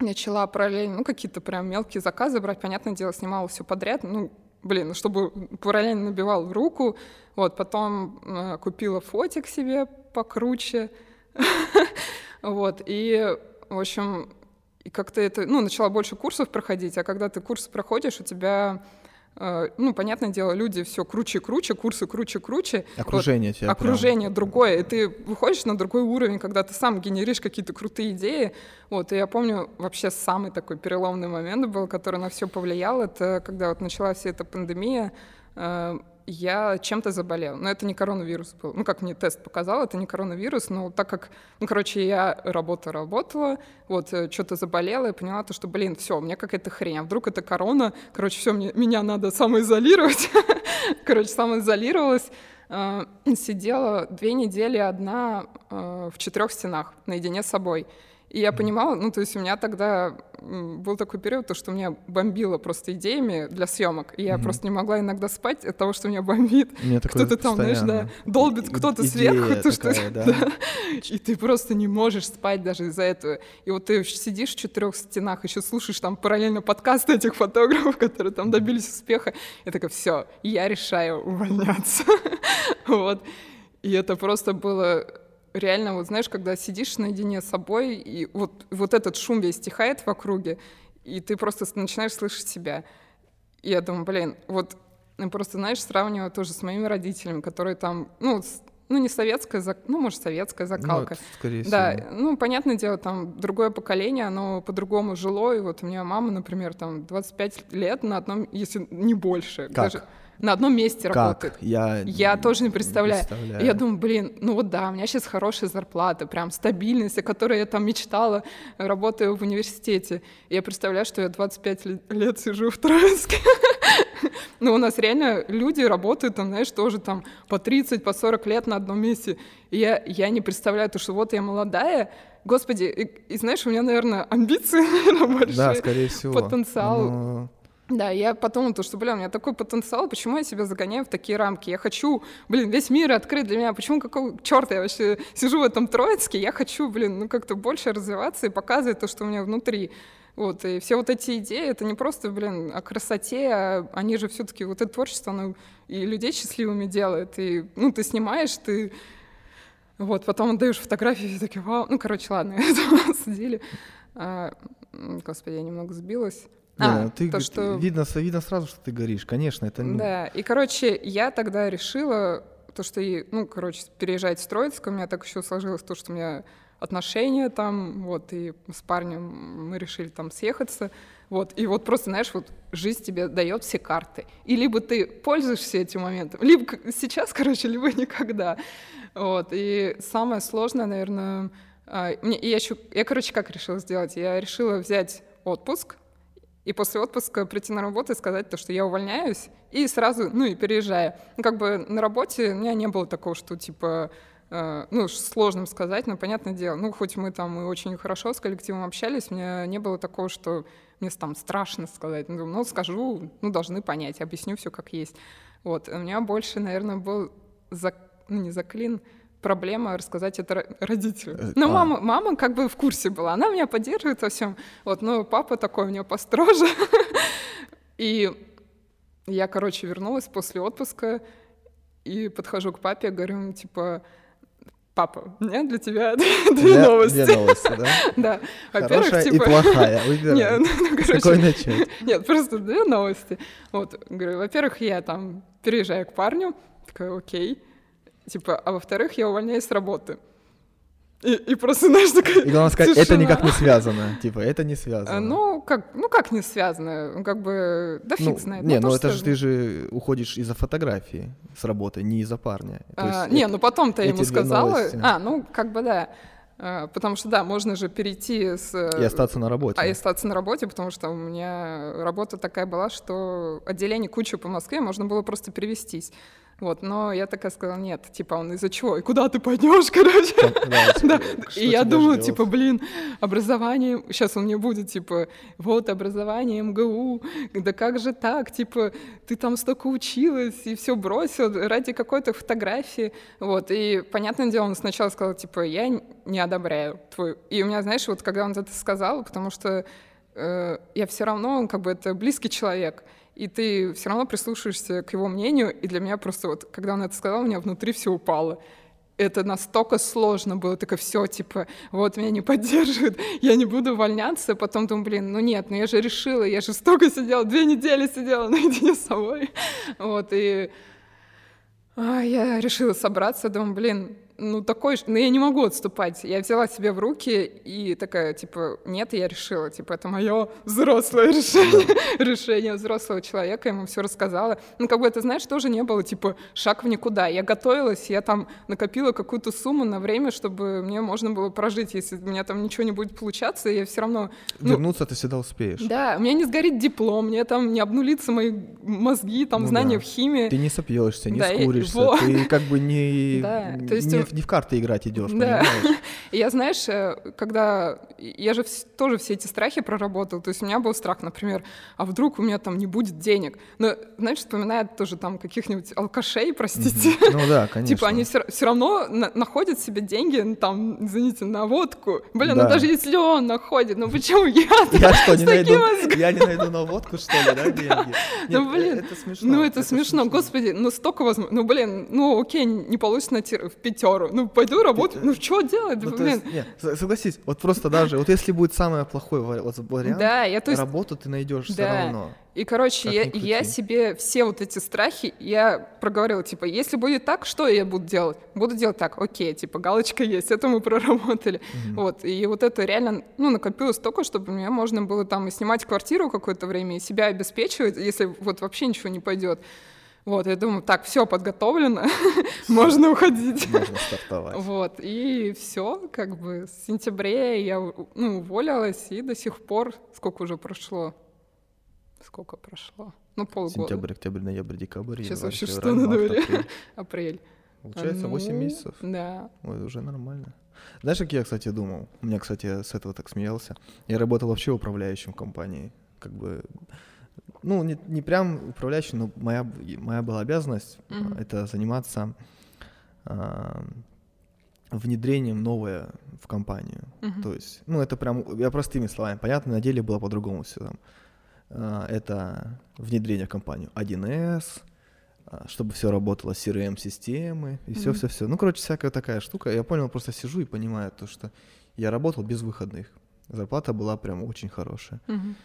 начала параллельно, ну, какие-то прям мелкие заказы брать, понятное дело, снимала все подряд, ну, блин, ну, чтобы параллельно набивал руку, вот, потом э, купила фотик себе покруче, вот, и, в общем, и как-то это, ну, начала больше курсов проходить, а когда ты курсы проходишь, у тебя ну, понятное дело, люди все круче и круче, курсы круче и круче. Окружение вот, тебя Окружение прям... другое, и ты выходишь на другой уровень, когда ты сам генеришь какие-то крутые идеи. Вот, и я помню, вообще самый такой переломный момент был, который на все повлиял, это когда вот началась вся эта пандемия, э, я чем-то заболел. Но это не коронавирус был. Ну, как мне тест показал, это не коронавирус, но так как, ну, короче, я работа работала, вот, э, что-то заболела, и поняла то, что, блин, все, у меня какая-то хрень, а вдруг это корона, короче, все, меня надо самоизолировать. короче, самоизолировалась, э, сидела две недели одна э, в четырех стенах наедине с собой. И я понимала, ну, то есть у меня тогда был такой период, то, что меня бомбило просто идеями для съемок, и я mm-hmm. просто не могла иногда спать от того, что меня бомбит. Кто-то там, знаешь, да, долбит кто-то сверху, то, что, да. да. и ты просто не можешь спать даже из-за этого. И вот ты сидишь в четырех стенах, еще слушаешь там параллельно подкасты этих фотографов, которые там добились успеха. Я такая, все, я решаю увольняться. вот. И это просто было реально, вот знаешь, когда сидишь наедине с собой, и вот, вот этот шум весь стихает в округе, и ты просто начинаешь слышать себя. И я думаю, блин, вот ну, просто, знаешь, сравниваю тоже с моими родителями, которые там, ну, ну, не советская, ну, может, советская закалка. Ну, скорее да, всего. ну, понятное дело, там другое поколение, оно по-другому жило, и вот у меня мама, например, там 25 лет на одном, если не больше. Как? Даже на одном месте как? работает. Я, я тоже не представляю. не представляю. Я думаю, блин, ну вот да, у меня сейчас хорошая зарплата, прям стабильность, о которой я там мечтала, работая в университете. И я представляю, что я 25 лет сижу в Троицке. Ну, у нас реально люди работают, там, знаешь, тоже там по 30, по 40 лет на одном месте. И я, я не представляю, то, что вот я молодая, Господи, и, и знаешь, у меня, наверное, амбиции, наверное, большие. Да, скорее всего. Потенциал. Но... Да, я подумала, то, что, блин, у меня такой потенциал, почему я себя загоняю в такие рамки? Я хочу, блин, весь мир открыть для меня. Почему, какого черта я вообще сижу в этом Троицке? Я хочу, блин, ну как-то больше развиваться и показывать то, что у меня внутри. Вот, и все вот эти идеи, это не просто, блин, о красоте, а они же все-таки, вот это творчество, оно и людей счастливыми делает. И, ну, ты снимаешь, ты вот, потом отдаешь фотографии, и такие, вау, ну, короче, ладно, это судили. А, господи, я немного сбилась. А, ты, то, что... видно, видно сразу, что ты горишь, конечно, это... Ну... Да, и, короче, я тогда решила, то, что, ну, короче, переезжать в Троицк, у меня так еще сложилось то, что у меня отношения там, вот, и с парнем мы решили там съехаться, вот, и вот просто, знаешь, вот жизнь тебе дает все карты, и либо ты пользуешься этим моментом, либо сейчас, короче, либо никогда, вот, и самое сложное, наверное, а, мне, я еще, я, короче, как решила сделать, я решила взять отпуск, и после отпуска прийти на работу и сказать то, что я увольняюсь, и сразу, ну и переезжаю. Ну, как бы на работе у меня не было такого, что типа, э, ну, сложным сказать, но понятное дело, ну, хоть мы там и очень хорошо с коллективом общались, у меня не было такого, что мне там страшно сказать. Ну, ну скажу, ну, должны понять, объясню все как есть. Вот, у меня больше, наверное, был, за, ну, не заклин, проблема рассказать это родителям. Э, но а. мама, мама как бы в курсе была, она меня поддерживает во всем. Вот, но папа такой у меня построже. И я, короче, вернулась после отпуска и подхожу к папе, говорю, типа, папа, у меня для тебя две новости. Две новости, да? Да. Во-первых, типа... и плохая, Нет, ну, ну, короче... Какой начать? Нет, просто две новости. Вот, говорю, во-первых, я там переезжаю к парню, такая, окей. Типа, а во-вторых, я увольняюсь с работы. И, и просто, знаешь, такая И главное сказать, тишина. это никак не связано. Типа, это не связано. Ну, как, ну как не связано? Ну, как бы, да фиг ну, знает. Не, ну, ну это же ты же уходишь из-за фотографии с работы, не из-за парня. А, не, ну потом-то я ему сказала. А, ну, как бы да. А, потому что, да, можно же перейти с... И остаться на работе. А, и остаться на работе, потому что у меня работа такая была, что отделение кучу по Москве, можно было просто перевестись. Вот, но я такая сказала, нет, типа, он из-за чего? И куда ты пойдешь, короче? Да, И я думаю, типа, блин, образование, сейчас он мне будет, типа, вот, образование МГУ, да как же так, типа, ты там столько училась и все бросил ради какой-то фотографии, вот, и, понятное дело, он сначала сказал, типа, я не одобряю твою, и у меня, знаешь, вот когда он это сказал, потому что э, я все равно, он как бы это близкий человек, и ты все равно прислушиваешься к его мнению, и для меня просто вот, когда он это сказал, у меня внутри все упало. это настолько сложно было, такое все, типа, вот меня не поддерживают, я не буду увольняться, потом думаю, блин, ну нет, ну я же решила, я же столько сидела, две недели сидела наедине с собой, вот, и а, я решила собраться, думаю, блин, ну, такой, ну, я не могу отступать. Я взяла себе в руки и такая, типа, нет, я решила, типа, это мое взрослое решение, решение взрослого человека, ему все рассказала. Ну, как бы это, знаешь, тоже не было, типа, шаг в никуда. Я готовилась, я там накопила какую-то сумму на время, чтобы мне можно было прожить, если у меня там ничего не будет получаться, я все равно... Ну, Вернуться ты всегда успеешь. Да, у меня не сгорит диплом, мне там не обнулится мои мозги, там, ну, знания да. в химии. Ты не сопьешься, не да, скуришься, и... ты как бы не... Да, то есть... Не, не в карты играть идешь, да. понимаешь? Я, знаешь, э, когда... Я же тоже все эти страхи проработал. То есть у меня был страх, например, а вдруг у меня там не будет денег? Но, знаешь, вспоминает тоже там каких-нибудь алкашей, простите. Ну да, конечно. Типа они все, все равно на, находят себе деньги, там, извините, на водку. Блин, ну да. ну даже если он находит, ну почему я Я что, не найду, я не найду на водку, что ли, да, деньги? Ну, блин, это смешно. Ну, это смешно, господи, ну столько возможно. Ну, блин, ну окей, не получится найти в пятеру. Ну, пойду работать, ну что делать, ну, блин? Есть, нет, согласись, вот просто даже, вот если будет самое плохое вариант, да, я, то есть, работу ты найдешь да. все равно. И, короче, я, я себе все вот эти страхи, я проговорила, типа, если будет так, что я буду делать? Буду делать так, окей, типа, галочка есть, это мы проработали. Mm-hmm. Вот, и вот это реально, ну, накопилось столько, чтобы мне можно было там и снимать квартиру какое-то время, и себя обеспечивать, если вот вообще ничего не пойдет. Вот, я думаю, так, все подготовлено, можно уходить. Можно стартовать. Вот, и все, как бы, с сентября я, ну, уволилась, и до сих пор, сколько уже прошло? Сколько прошло? Ну, полгода. Сентябрь, октябрь, ноябрь, декабрь, Сейчас вообще что на дворе? Апрель. Получается, 8 ну, месяцев? Да. Ой, уже нормально. Знаешь, как я, кстати, думал? У меня, кстати, с этого так смеялся. Я работал вообще управляющим в компании. Как бы ну, не, не прям управляющий, но моя, моя была обязанность mm-hmm. это заниматься э, внедрением новое в компанию. Mm-hmm. То есть, ну, это прям, я простыми словами, понятно, на деле было по-другому все там. Э, это внедрение в компанию 1С, э, чтобы все работало, CRM-системы и все-все-все. Mm-hmm. Ну, короче, всякая такая штука. Я понял, просто сижу и понимаю то, что я работал без выходных. Зарплата была прям очень хорошая. Mm-hmm.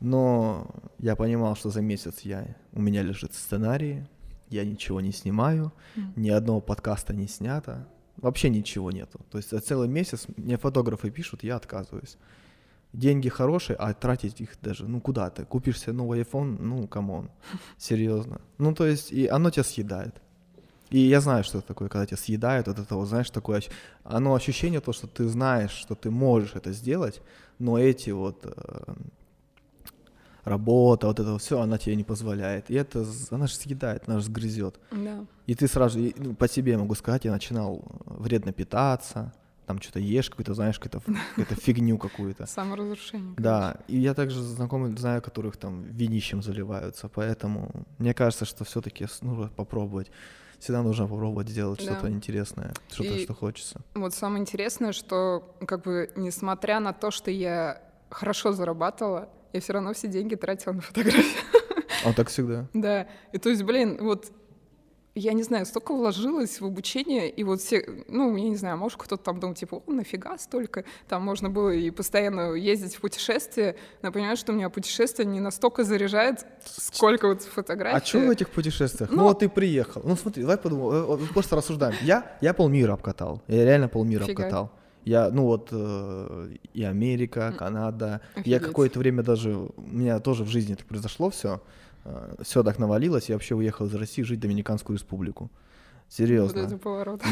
Но я понимал, что за месяц я, у меня лежит сценарий, я ничего не снимаю, mm. ни одного подкаста не снято, вообще ничего нету. То есть за целый месяц мне фотографы пишут, я отказываюсь. Деньги хорошие, а тратить их даже, ну куда ты? Купишь себе новый iPhone, ну come on, серьезно. Ну то есть, и оно тебя съедает. И я знаю, что это такое, когда тебя съедают, вот это вот, знаешь, такое, оно ощущение то, что ты знаешь, что ты можешь это сделать, но эти вот э, работа, вот это все, она тебе не позволяет. И это, она же съедает, она же сгрызет. Да. И ты сразу, ну, по себе могу сказать, я начинал вредно питаться, там что-то ешь, какую-то, знаешь, какую-то, какую-то фигню какую-то. Саморазрушение. Да, и я также знакомый, знаю, которых там винищем заливаются, поэтому мне кажется, что все-таки нужно попробовать. Всегда нужно попробовать сделать да. что-то интересное, что-то, что хочется. Вот самое интересное, что как бы несмотря на то, что я хорошо зарабатывала, я все равно все деньги тратила на фотографии. А так всегда. Да. И то есть, блин, вот я не знаю, столько вложилось в обучение, и вот все, ну, я не знаю, может, кто-то там думал, типа, о, нафига столько, там можно было и постоянно ездить в путешествия, но понимаю, что у меня путешествие не настолько заряжает, сколько вот фотографий. А что в этих путешествиях? Ну, ну вот ты приехал, ну смотри, давай подумаем, э, просто рассуждаем. Я, я полмира обкатал, я реально полмира Фига. обкатал. Я, ну вот, э, и Америка, Канада. Офигеть. Я какое-то время даже, у меня тоже в жизни это произошло все. Э, все так навалилось, я вообще уехал из России жить в Доминиканскую республику. Серьезно. Вот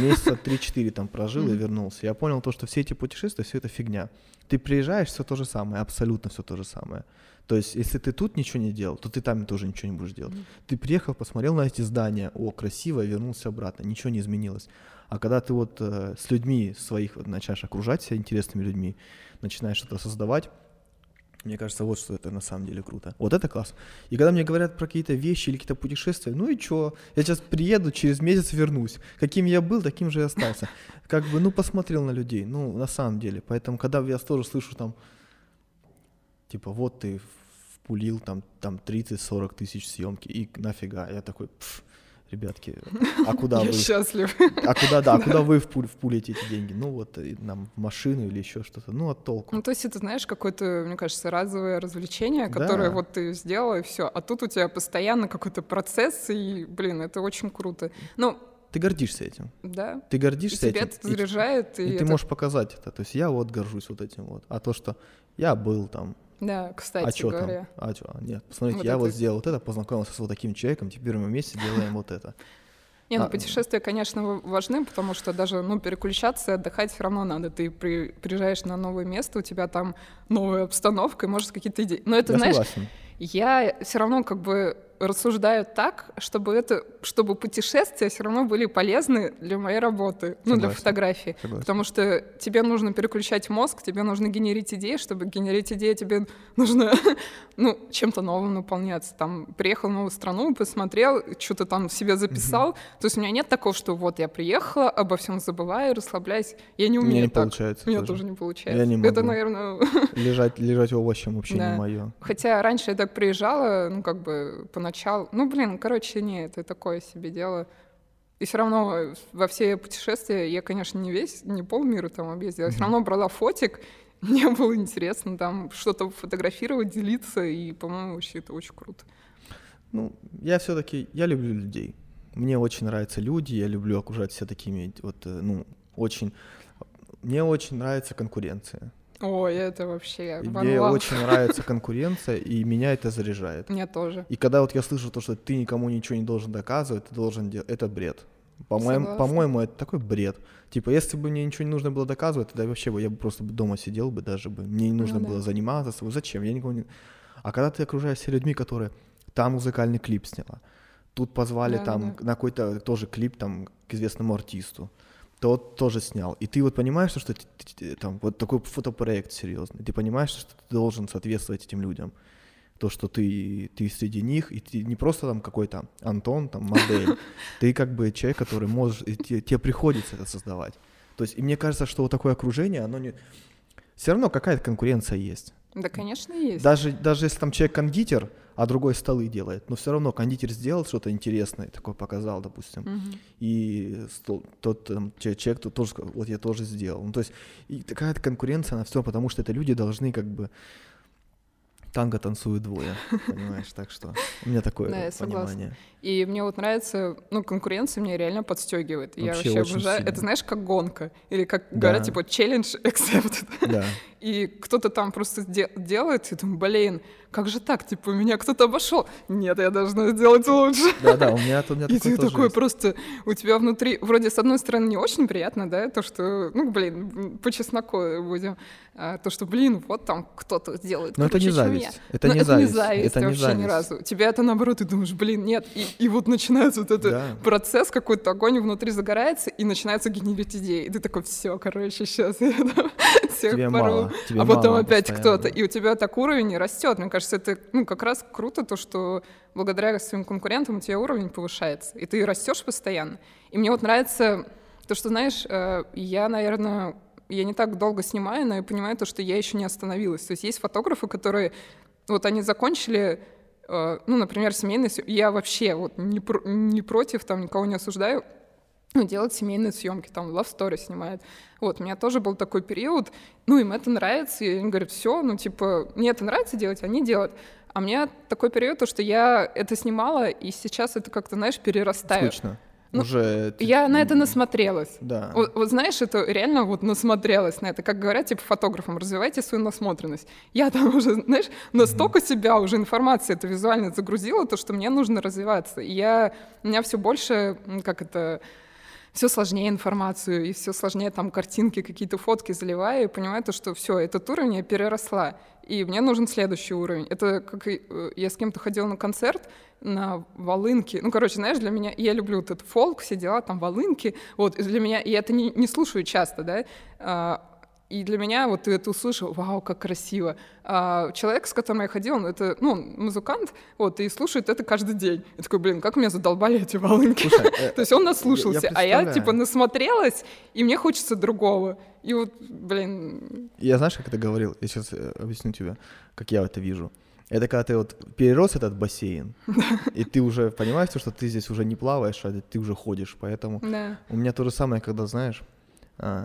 Месяца 3-4 там прожил и вернулся. Я понял то, что все эти путешествия, все это фигня. Ты приезжаешь, все то же самое, абсолютно все то же самое. То есть, если ты тут ничего не делал, то ты там тоже ничего не будешь делать. Ты приехал, посмотрел на эти здания, о, красиво, вернулся обратно, ничего не изменилось. А когда ты вот э, с людьми своих вот, начинаешь окружать себя интересными людьми, начинаешь что-то создавать, мне кажется, вот что это на самом деле круто. Вот это класс. И когда мне говорят про какие-то вещи или какие-то путешествия, ну и чё? Я сейчас приеду, через месяц вернусь. Каким я был, таким же и остался. Как бы, ну, посмотрел на людей, ну, на самом деле. Поэтому, когда я тоже слышу там, типа, вот ты впулил там, там 30-40 тысяч съемки, и нафига? Я такой, пф, ребятки, а куда вы... счастлив. А куда, да, а куда вы впу- впулите эти деньги? Ну вот э, нам в машину или еще что-то. Ну, от толку. Ну, то есть это, знаешь, какое-то, мне кажется, разовое развлечение, которое Да. вот ты сделал, и все. А тут у тебя постоянно какой-то процесс, и, блин, это очень круто. Ну, Ты гордишься этим. да. Ты И гордишься тебя этим. это заряжает, и, и ты это- можешь показать это. То есть я вот горжусь вот этим вот. А то, что я был там, Да, а кстати что там? говоря. А что? Нет, посмотрите, Вот я это- вот сделал вот это, познакомился с вот таким человеком, теперь мы вместе делаем вот это. Не, ну А, путешествия, конечно, важны, потому что даже, ну, переключаться отдыхать все равно надо. Ты при- приезжаешь на новое место, у тебя там новая обстановка, и, может, какие-то идеи. Но это, я знаешь, согласен. я все равно как бы рассуждаю так, чтобы это, чтобы путешествия все равно были полезны для моей работы, ну, для Согласен. фотографии. Согласен. Потому что тебе нужно переключать мозг, тебе нужно генерить идеи, чтобы генерить идеи, тебе нужно, ну, чем-то новым наполняться. Там, приехал в новую страну, посмотрел, что-то там себе записал. То есть у меня нет такого, что вот я приехала, обо всем забываю, расслабляюсь. Я не У умею меня не так. получается. У меня тоже. тоже не получается. не Это, могу. наверное, Лежать, лежать овощем вообще Да. не мое. Хотя раньше я так приезжала, ну, как бы, поначалу. Ну, блин, короче, не, это такое себе дело. И все равно во все путешествия я, конечно, не весь, не полмира там объездила, все равно брала фотик, мне было интересно там что-то фотографировать, делиться, и, по-моему, вообще это очень круто. Ну, я все-таки, я люблю людей. Мне очень нравятся люди, я люблю окружать себя такими, вот, э, ну, очень... Мне очень нравится конкуренция. Ой, это вообще Мне очень нравится конкуренция, и меня это заряжает. Мне тоже. И когда вот я слышу то, что ты никому ничего не должен доказывать, ты должен делать, это бред. По-моему, по-моему, это такой бред. Типа, если бы мне ничего не нужно было доказывать, тогда вообще бы я бы просто дома сидел бы даже бы. Мне не нужно Ну да. было заниматься собой. Зачем? Я никого не... А когда ты окружаешься людьми, которые там музыкальный клип сняла, тут позвали там Да-да-да. на какой-то тоже клип там к известному артисту, тот тоже снял. И ты вот понимаешь, что ты- ты- ты- там вот такой фотопроект серьезный. Ты понимаешь, что ты должен соответствовать этим людям. То, что ты, ты среди них, и ты не просто там какой-то Антон, там, модель. Ты как бы человек, который можешь, и те- тебе приходится это создавать. То есть, и мне кажется, что вот такое окружение, оно не... Все равно какая-то конкуренция есть. Да, конечно, есть. Даже, даже если там человек кондитер, а другой столы делает, но все равно кондитер сделал что-то интересное, такое показал, допустим, Мгм. и стол- тот там, че- человек тут тоже сказал, вот я тоже сделал. Ну, то есть и такая конкуренция на все, потому что это люди должны как бы танго танцуют двое, понимаешь, так что у меня такое понимание. И мне вот нравится, ну, конкуренция меня реально подстегивает. Я Вообще вообще очень обожаю. сильно. Это знаешь, как гонка. Или как Да. говорят, типа, челлендж accepted. Да, И кто-то там просто де- делает, и думаю, блин, как же так? Типа, меня кто-то обошел. Нет, я должна сделать лучше. да, да, у меня, у меня И такое ты тоже такой есть. просто, у тебя внутри, вроде с одной стороны не очень приятно, да, то, что, ну, блин, по чесноку будем, а, то, что, блин, вот там кто-то делает Но это круче, не чем зависть, я. это Но не это не зависть, зависть это не вообще ни зависть. разу. Тебя это наоборот, ты думаешь, блин, нет. И, и вот начинается вот этот Да. процесс, какой-то огонь внутри загорается, и начинается генерить идеи. И ты такой, все, короче, сейчас я там всех Тебе порву». мало, тебе а потом мало опять кто-то. И у тебя так уровень растет. Мне кажется, это ну, как раз круто, то, что благодаря своим конкурентам у тебя уровень повышается. И ты растешь постоянно. И мне вот нравится то, что, знаешь, э, я, наверное, я не так долго снимаю, но я понимаю то, что я еще не остановилась. То есть есть фотографы, которые вот они закончили, ну, например, семейные. Я вообще вот не, про- не против, там, никого не осуждаю, ну, делать семейные съемки, там, love story снимает. Вот, у меня тоже был такой период, ну, им это нравится, и они говорят, все, ну, типа, мне это нравится делать, они делают. А мне такой период, то, что я это снимала, и сейчас это как-то, знаешь, перерастаю. Скучно. Ну, Уже... ты- Я на это насмотрелась. Да. Вот, вот знаешь, это реально вот насмотрелась на это. Как говорят, типа, фотографам, развивайте свою насмотренность. Я там уже, знаешь, настолько себя уже информация это визуально загрузила, то, что мне нужно развиваться. И я, у меня все больше, как это, все сложнее информацию, и все сложнее там картинки, какие-то фотки заливаю, и понимаю то, что все, этот уровень я переросла, и мне нужен следующий уровень. Это как э, я с кем-то ходила на концерт на волынке. Ну, короче, знаешь, для меня, я люблю вот этот фолк, все дела, там волынки, вот, и для меня, и это не, не слушаю часто, да, а, и для меня вот ты это услышал, вау, как красиво. А человек, с которым я ходила, он это, ну, он музыкант, вот, и слушает это каждый день. Я такой, блин, как меня задолбали эти волынки. Э, То есть он наслушался, а я, типа, насмотрелась, и мне хочется другого. И вот, блин, Я знаешь, как это говорил? Я сейчас объясню тебе, как я это вижу. Это когда ты вот перерос этот бассейн, и ты уже понимаешь, что ты здесь уже не плаваешь, а ты уже ходишь. Поэтому у меня то же самое, когда, знаешь,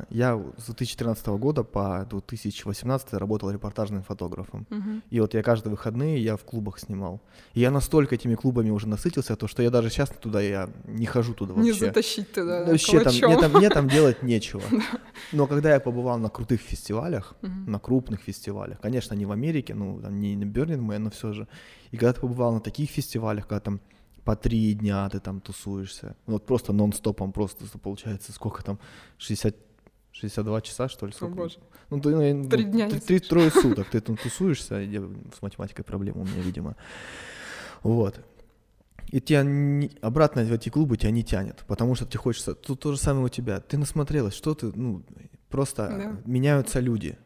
я с 2013 года по 2018 работал репортажным фотографом. Мгм. И вот я каждые выходные я в клубах снимал. И я настолько этими клубами уже насытился, то что я даже сейчас туда я не хожу туда Не вообще. затащить туда Да Вообще там, мне, там, мне там делать нечего. Но когда я побывал на крутых фестивалях, Мгм. на крупных фестивалях, конечно, не в Америке, ну, там не на Man, но все же. И когда ты побывал на таких фестивалях, когда там по три дня ты там тусуешься, вот просто нон-стопом, просто получается, сколько там, 60, 62 часа, что ли? О, сколько? боже. Ну, ты, ну, Три дня три, три- трое суток ты там тусуешься, я- с математикой проблема у меня, видимо. Вот. И тебя не- обратно в эти клубы тебя не тянет, потому что тебе хочется... Тут то же самое у тебя. Ты насмотрелась, что ты... Ну, просто Да. меняются люди.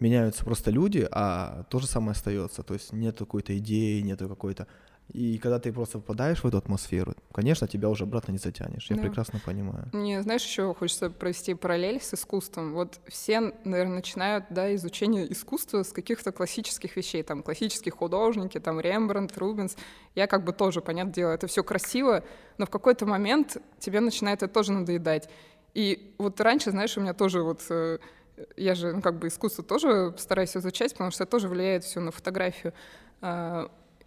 Меняются просто люди, а то же самое остается. То есть нет какой-то идеи, нету какой-то... И когда ты просто попадаешь в эту атмосферу, конечно, тебя уже обратно не затянешь. Я Да. прекрасно понимаю. Мне, знаешь, еще хочется провести параллель с искусством. Вот все, наверное, начинают, да, изучение искусства с каких-то классических вещей, там, классические художники, там, Рембрандт, Рубенс. Я как бы тоже, понятное дело, это все красиво, но в какой-то момент тебе начинает это тоже надоедать. И вот раньше, знаешь, у меня тоже вот э, я же, ну, как бы искусство тоже стараюсь изучать, потому что это тоже влияет все на фотографию.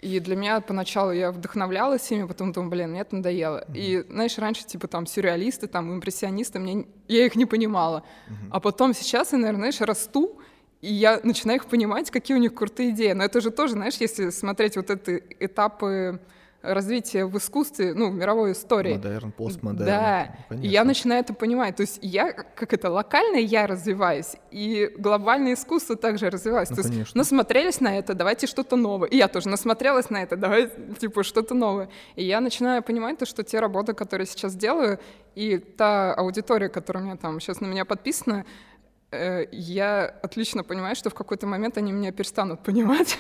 И для меня поначалу я вдохновлялась ими, потом думаю, блин, мне это надоело. И, знаешь, раньше, типа, там, сюрреалисты, там, импрессионисты, мне, я их не понимала. А потом сейчас я, наверное, знаешь, расту, и я начинаю их понимать, какие у них крутые идеи. Но это же тоже, знаешь, если смотреть вот эти этапы развития в искусстве, ну, в мировой истории. Модерн, постмодерн. Да, ну, и я начинаю это понимать. То есть я, как это, локально я развиваюсь, и глобальное искусство также развивается. Ну, То есть конечно. насмотрелись на это, давайте что-то новое. И я тоже насмотрелась на это, давай, типа, что-то новое. И я начинаю понимать то, что те работы, которые я сейчас делаю, и та аудитория, которая у меня там сейчас на меня подписана, я отлично понимаю, что в какой-то момент они меня перестанут понимать,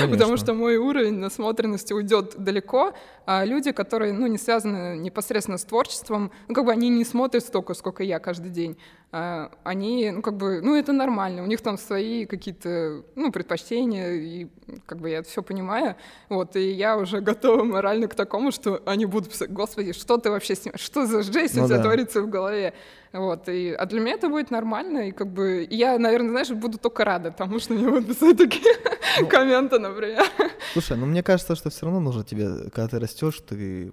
Ну, потому что мой уровень насмотренности уйдет далеко, а люди, которые, ну, не связаны непосредственно с творчеством, ну, как бы они не смотрят столько, сколько я каждый день, а, они, ну, как бы, ну, это нормально, у них там свои какие-то, ну, предпочтения, и как бы я это все понимаю, вот, и я уже готова морально к такому, что они будут писать, господи, что ты вообще снимаешь, что за жесть Ну у тебя да. творится в голове, вот, и, а для меня это будет нормально, и как бы, я, наверное, знаешь, буду только рада тому, что мне будут писать такие Ну, комменты, например. Слушай, ну мне кажется, что все равно нужно тебе, когда ты растешь, ты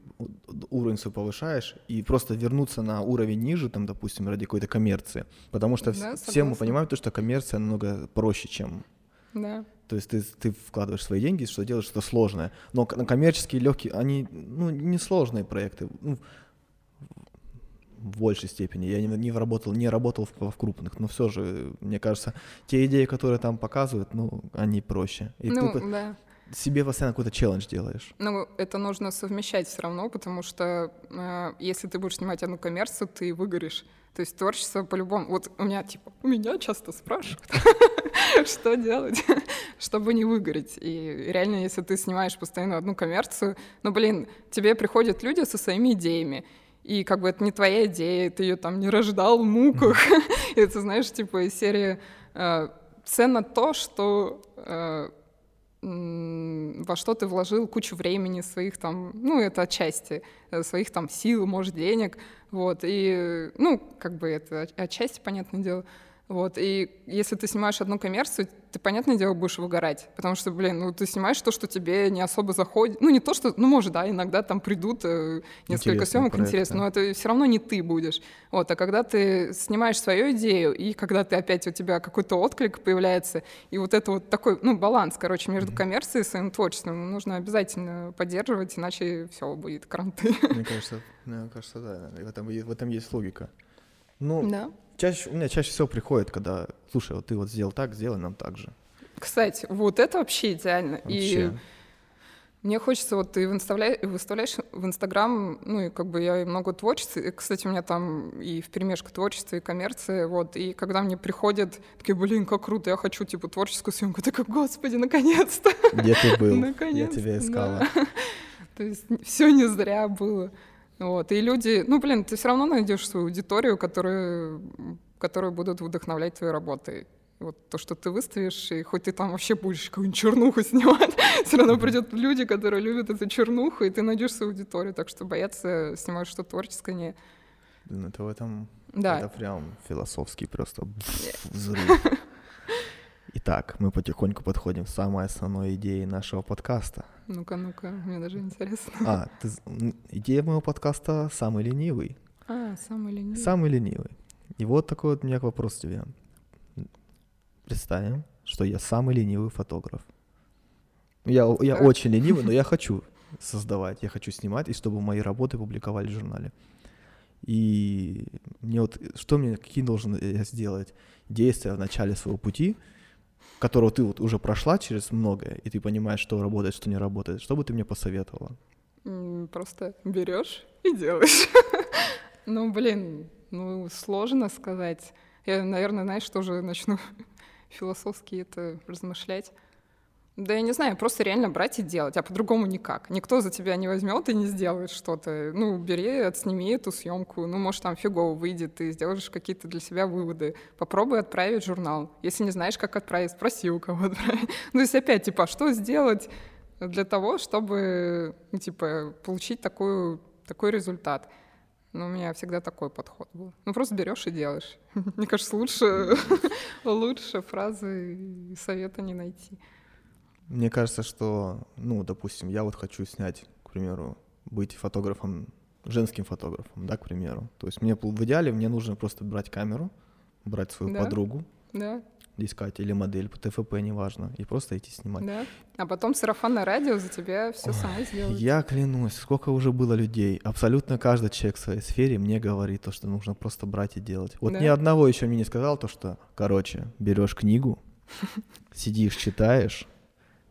уровень свой повышаешь, и просто вернуться на уровень ниже, там, допустим, ради какой-то коммерции. Потому что Да, все мы понимаем, то, что коммерция намного проще, чем... Да. То есть ты, ты вкладываешь свои деньги, что делаешь что-то сложное. Но коммерческие легкие, они, ну, не сложные проекты. Ну, в большей степени. Я не, не работал, не работал в, в крупных, но все же, мне кажется, те идеи, которые там показывают, ну, они проще. И ну, ты да. себе постоянно какой-то челлендж делаешь. Ну, это нужно совмещать все равно, потому что э, если ты будешь снимать одну коммерцию, ты выгоришь. То есть творчество по-любому... Вот у меня, типа, у меня часто спрашивают, что делать, чтобы не выгореть. И реально, если ты снимаешь постоянно одну коммерцию, ну, блин, тебе приходят люди со своими идеями, и как бы это не твоя идея, ты ее там не рождал в муках. Это, знаешь, типа из серии э, ценно то, что э, во что ты вложил кучу времени своих там, ну, это отчасти, э, своих там сил, может, денег, вот, и, ну, как бы это от- отчасти, понятное дело, вот, и если ты снимаешь одну коммерцию, ты, понятное дело, будешь выгорать, потому что, блин, ну, ты снимаешь то, что тебе не особо заходит, ну, не то, что, ну, может, да, иногда там придут э, несколько съемок проекты. интересно, но это все равно не ты будешь, вот, а когда ты снимаешь свою идею, и когда ты опять у тебя какой-то отклик появляется, и вот это вот такой, ну, баланс, короче, между коммерцией и своим творчеством нужно обязательно поддерживать, иначе все будет кранты. Мне кажется, мне кажется, да, в этом, в этом есть логика. Ну, Да. Чаще, у меня чаще всего приходит, когда, слушай, вот ты вот сделал так, сделай нам так же. Кстати, вот это вообще идеально. И Вообще. мне хочется, вот ты выставляешь, выставляешь в Инстаграм, ну и как бы я и много творчества, и, кстати, у меня там и в перемешку творчества и коммерции, вот, и когда мне приходят, такие, блин, как круто, я хочу, типа, творческую съемку, такой, господи, наконец-то, Где ты был? Я наконец тебя искала. То есть все не зря было. Вот. И люди, ну, блин, ты все равно найдешь свою аудиторию, которая, которые будут вдохновлять твои работы. Вот то, что ты выставишь, и хоть ты там вообще будешь какую-нибудь чернуху снимать, все равно придут люди, которые любят эту чернуху, и ты найдешь свою аудиторию. Так что бояться снимать что-то творческое не... Ну, это в этом... Да. Это прям философский просто взрыв. Итак, мы потихоньку подходим к самой основной идее нашего подкаста. Ну-ка, ну-ка, мне даже интересно. А, ты, идея моего подкаста «Самый ленивый». А, «Самый ленивый». «Самый ленивый». И вот такой вот у меня вопрос тебе. Представим, что я самый ленивый фотограф. Я, я очень ленивый, но я хочу создавать, я хочу снимать, и чтобы мои работы публиковали в журнале. И мне вот, что мне, какие должен я сделать действия в начале своего пути, которого ты вот уже прошла через многое, и ты понимаешь, что работает, что не работает, что бы ты мне посоветовала? Просто берешь и делаешь. Ну, блин, ну, сложно сказать. Я, наверное, знаешь, тоже начну философски это размышлять. Да я не знаю, просто реально брать и делать, а по-другому никак. Никто за тебя не возьмет и не сделает что-то. Ну, бери, отсними эту съемку. Ну, может, там фигово выйдет, ты сделаешь какие-то для себя выводы. Попробуй отправить журнал. Если не знаешь, как отправить, спроси у кого отправить. Ну, то опять, типа, а что сделать для того, чтобы, ну, типа, получить такую, такой результат? Ну, у меня всегда такой подход был. Ну, просто берешь и делаешь. Мне кажется, лучше, лучше фразы и совета не найти. Мне кажется, что, ну, допустим, я вот хочу снять, к примеру, быть фотографом, женским фотографом, да, к примеру. То есть мне в идеале мне нужно просто брать камеру, брать свою да? подругу, да. искать или модель по ТФП, неважно, и просто идти снимать. Да. А потом сарафанное радио за тебя все само сделает. Я клянусь, сколько уже было людей, абсолютно каждый человек в своей сфере мне говорит то, что нужно просто брать и делать. Вот Да. ни одного еще мне не сказал то, что, короче, берешь книгу, сидишь, читаешь,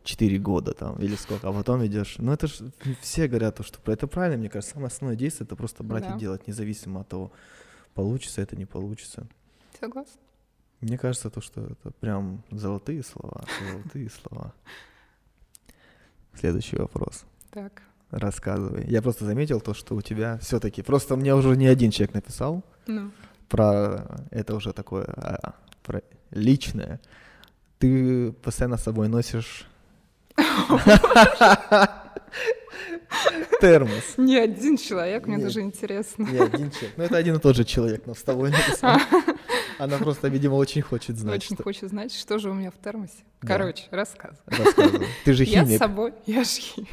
4 года там или сколько, а потом идешь. Ну это же все говорят, то, что это правильно, мне кажется, самое основное действие это просто брать Да. и делать, независимо от того, получится это, не получится. Согласна. Мне кажется, то, что это прям золотые слова, золотые слова. Следующий вопрос. Так. Рассказывай. Я просто заметил то, что у тебя все-таки, просто мне уже не один человек написал Ну. про это уже такое а, про личное. Ты постоянно с собой носишь термос. Не один человек, мне Нет. даже интересно. Не один человек. Ну, это один и тот же человек, но с тобой. Она просто, видимо, очень хочет знать, Очень что... хочет знать, что же у меня в термосе. Да. Короче, рассказывай. Рассказывай. Ты же Я с химик. собой, я ж химик.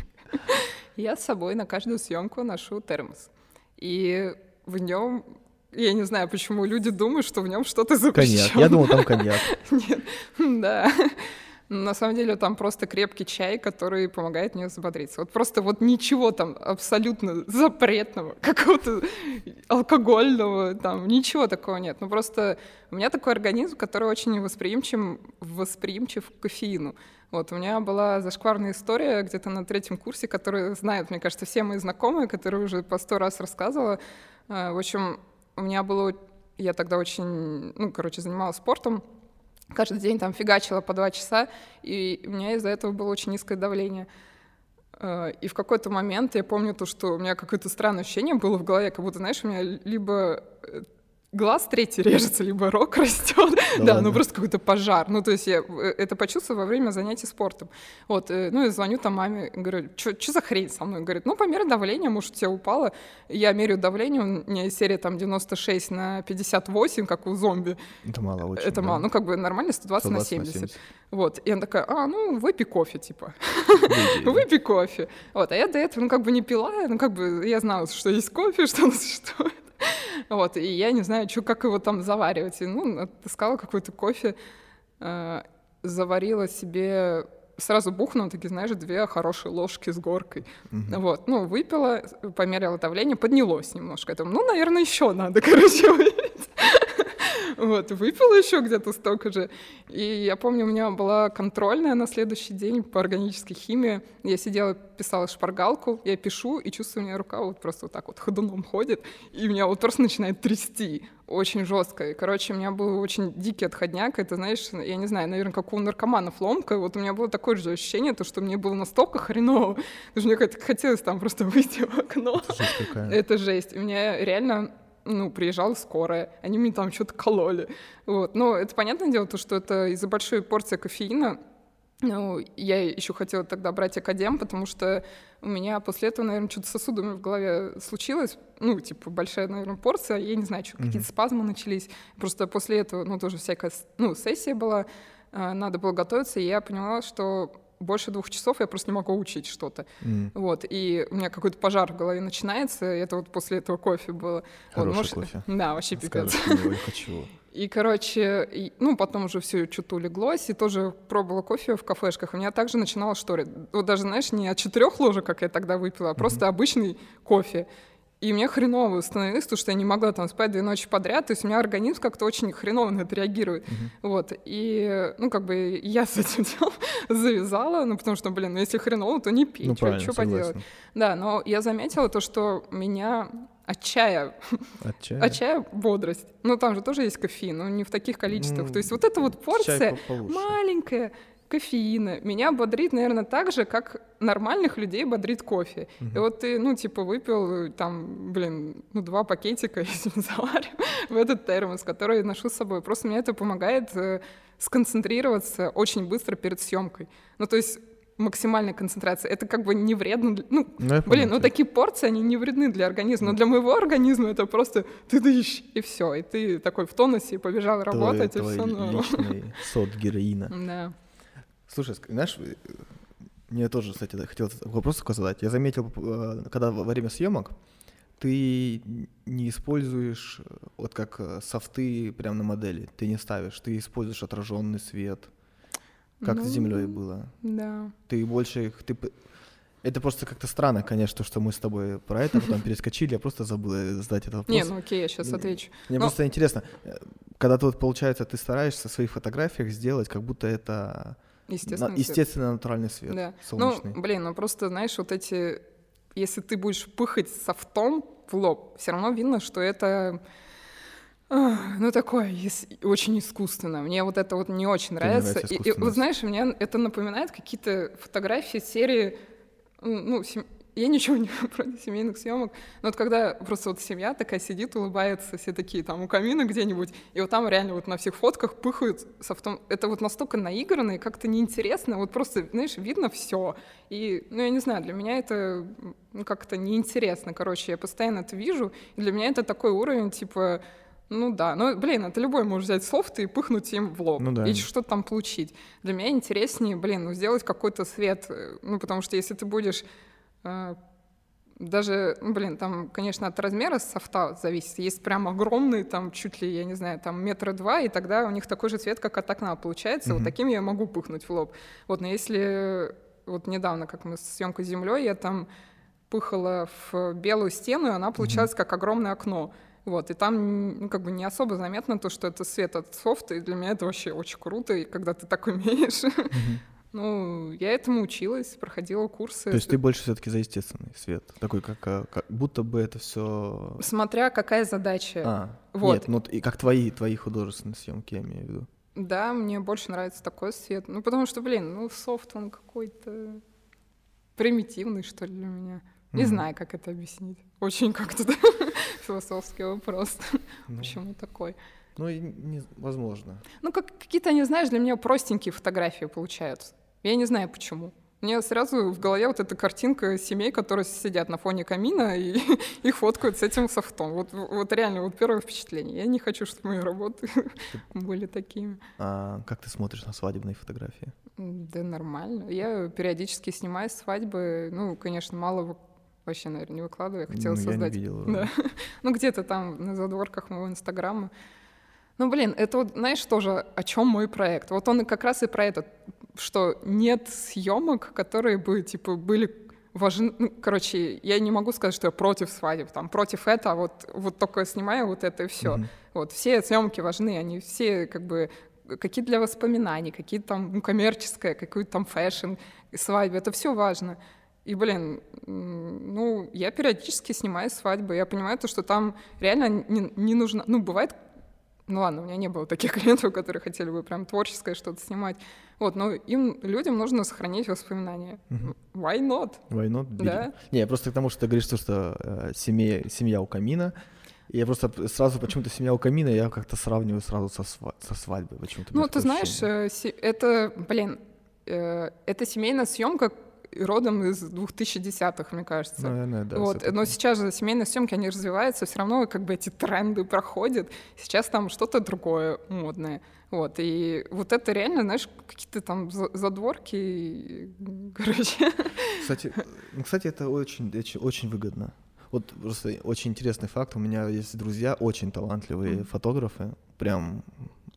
Я с собой на каждую съемку ношу термос. И в нем, я не знаю, почему люди думают, что в нем что-то запрещено. Коньяк. Я думал, там коньяк. Нет, да. На самом деле там просто крепкий чай, который помогает мне взбодриться. Вот просто вот ничего там абсолютно запретного, какого-то алкогольного, там ничего такого нет. Ну просто у меня такой организм, который очень восприимчив, восприимчив к кофеину. Вот, у меня была зашкварная история где-то на третьем курсе, которую знают, мне кажется, все мои знакомые, которые уже по сто раз рассказывала. Э, В общем, у меня было... Я тогда очень, ну, короче, занималась спортом, каждый день там фигачила по два часа, и у меня из-за этого было очень низкое давление. Э, И в какой-то момент я помню то, что у меня какое-то странное ощущение было в голове, как будто, знаешь, у меня либо глаз третий режется, либо рог растет. Да Да, ну просто какой-то пожар. Ну, то есть я э, это почувствовала во время занятий спортом. Вот, э, ну, и звоню там маме, говорю, что за хрень со мной? Говорит, ну, померь давление, может, у тебя упало. Я меряю давление, у меня серия там 96 на 58, как у зомби. Это мало очень. Это да? мало, ну, как бы нормально 120, на 120 70. Вот, и она такая, а, ну, выпей кофе, типа. Выпей кофе. Вот, а я до этого, ну, как бы не пила, ну, как бы я знала, что есть кофе, что оно существует. Вот, и я не знаю, чё, как его там заваривать. И, ну, отыскала какой-то кофе, э, заварила себе сразу бухнула, такие, знаешь, две хорошие ложки с горкой. Мгм. Вот, ну, выпила, померила давление, поднялось немножко. Я думаю, ну, наверное, еще надо, короче, выпить. Вот, выпила еще где-то столько же. И я помню, у меня была контрольная на следующий день по органической химии. Я сидела, писала шпаргалку, я пишу, и чувствую, у меня рука вот просто вот так вот ходуном ходит, и меня вот просто начинает трясти очень жестко. И, короче, у меня был очень дикий отходняк. Это, знаешь, я не знаю, наверное, как у наркоманов ломка. Вот у меня было такое же ощущение, то, что мне было настолько хреново, что мне хотелось там просто выйти в окно. Это жесть. Это жесть. У меня реально ну, приезжала скорая, они мне там что-то кололи. Вот. Но это понятное дело, то, что это из-за большой порции кофеина, ну, я еще хотела тогда брать академ, потому что у меня после этого, наверное, что-то с сосудами в голове случилось. Ну, типа, большая, наверное, порция. Я не знаю, что, mm-hmm. какие-то спазмы начались. Просто после этого, ну, тоже всякая, ну, сессия была, э, надо было готовиться, и я поняла, что больше двух часов я просто не могу учить что-то. Mm. Вот, и у меня какой-то пожар в голове начинается, это вот после этого кофе было. Хороший вот, может... кофе. Да, вообще пипец. Скажешь, хочу. И, короче, и, ну, потом уже все что-то улеглось, и тоже пробовала кофе в кафешках. У меня также начинало шторить. Вот даже, знаешь, не от четырех ложек, как я тогда выпила, а mm-hmm. просто обычный кофе. И мне хреново становилось, потому что я не могла там спать две ночи подряд, то есть у меня организм как-то очень хреново на это реагирует. Uh-huh. Вот, и, ну, как бы я с этим делом завязала, ну, потому что, блин, ну, если хреново, то не пей, ну, что, поделать. Да, но я заметила то, что меня отчая, отчая, отчая бодрость. Ну, там же тоже есть кофеин, но не в таких количествах. Ну, то есть вот эта вот порция маленькая, кофеина меня бодрит, наверное, так же, как нормальных людей бодрит кофе. Угу. И вот ты, ну, типа, выпил там, блин, ну, два пакетика, если заварим, в этот термос, который я ношу с собой. Просто мне это помогает э, сконцентрироваться очень быстро перед съемкой. Ну, то есть максимальная концентрация. Это как бы не вредно. Для... Ну, ну блин, ну такие порции, они не вредны для организма. Но для моего организма это просто ты дышишь, и все. И ты такой в тонусе, и побежал работать, твой, и все. Твой личный сот героина. Да. Слушай, знаешь, мне тоже, кстати, хотел вопрос такой задать. Я заметил, э, когда во время съемок ты не используешь э, вот как э, софты прямо на модели, ты не ставишь, ты используешь отраженный свет, как ну, с землей было. Да. Ты больше их, ты это просто как-то странно, конечно, что мы с тобой про это потом перескочили, я просто забыл задать этот вопрос. Не, ну окей, я сейчас отвечу. Мне Но... просто интересно, когда тут, получается, ты стараешься в своих фотографиях сделать, как будто это Естественно, На, естественно натуральный свет. Да. Солнечный. Ну, блин, ну просто, знаешь, вот эти... Если ты будешь пыхать софтом в лоб, все равно видно, что это... Ну, такое очень искусственно. Мне вот это вот не очень нравится. нравится и, и вот знаешь, мне это напоминает какие-то фотографии серии ну, я ничего не против семейных съемок, но вот когда просто вот семья такая сидит, улыбается, все такие там у камина где-нибудь, и вот там реально вот на всех фотках пыхают софтом. Это вот настолько наигранно и как-то неинтересно, вот просто, знаешь, видно все. И, ну, я не знаю, для меня это ну, как-то неинтересно, короче, я постоянно это вижу, и для меня это такой уровень, типа, ну да, ну блин, это любой может взять софт и пыхнуть им в лоб, ну, да. и что-то там получить. Для меня интереснее, блин, ну сделать какой-то свет, э, ну потому что если ты будешь даже, ну, блин, там, конечно, от размера софта зависит. Есть прям огромные, там, чуть ли, я не знаю, там, метра два, и тогда у них такой же цвет, как от окна получается. Mm-hmm. Вот таким я могу пыхнуть в лоб. Вот, но если вот недавно, как мы с съемкой землей, я там пыхала в белую стену, и она получалась mm-hmm. как огромное окно. Вот, и там ну, как бы не особо заметно то, что это свет от софта, и для меня это вообще очень круто, и когда ты так умеешь. Mm-hmm. Ну, я этому училась, проходила курсы. То есть ты больше все-таки за естественный свет, такой как, а, как будто бы это все. Смотря какая задача. А, вот. Нет, ну и как твои твои художественные съемки, я имею в виду. Да, мне больше нравится такой свет. Ну, потому что, блин, ну, софт, он какой-то примитивный, что ли, для меня. Не mm знаю, как это объяснить. Очень как-то философский вопрос. Ну. Почему такой? Ну, и невозможно. Ну, как какие-то, не знаешь, для меня простенькие фотографии получаются. Я не знаю почему. Мне сразу в голове вот эта картинка семей, которые сидят на фоне камина и их фоткают с этим софтом. Вот, вот реально, вот первое впечатление. Я не хочу, чтобы мои работы были такими. А как ты смотришь на свадебные фотографии? Да нормально. Я периодически снимаю свадьбы. Ну, конечно, мало вообще, наверное, не выкладываю. Я хотела ну, создать. Я не видел. Да. ну, где-то там на задворках моего инстаграма. Ну, блин, это вот, знаешь, тоже о чем мой проект. Вот он как раз и про это, что нет съемок, которые бы, типа, были важны. Ну, короче, я не могу сказать, что я против свадеб, там, против этого, а вот, вот только снимаю вот это и все. Mm-hmm. Вот, все съемки важны, они все, как бы, какие для воспоминаний, какие там ну, коммерческое, какой-то там fashion, свадьбы, это все важно. И, блин, ну, я периодически снимаю свадьбы, я понимаю то, что там реально не, не нужно, ну, бывает ну ладно, у меня не было таких клиентов, которые хотели бы прям творческое что-то снимать. Вот, но им, людям нужно сохранить воспоминания. Uh-huh. Why not? Why not? Да. Не, просто к тому, что ты говоришь, что, что э, семья, семья у камина, Я просто сразу почему-то семья у камина, я как-то сравниваю сразу со, сва- со свадьбой. Почему-то ну, ты знаешь, э, это, блин, э, это семейная съемка родом из 2010-х, мне кажется. Наверное, да. Вот. Но сейчас же семейные съемки, они развиваются, все равно как бы эти тренды проходят. Сейчас там что-то другое модное. Вот, и вот это реально, знаешь, какие-то там задворки, короче. Кстати, ну, кстати, это очень, очень, очень выгодно. Вот просто очень интересный факт. У меня есть друзья, очень талантливые mm. фотографы. Прям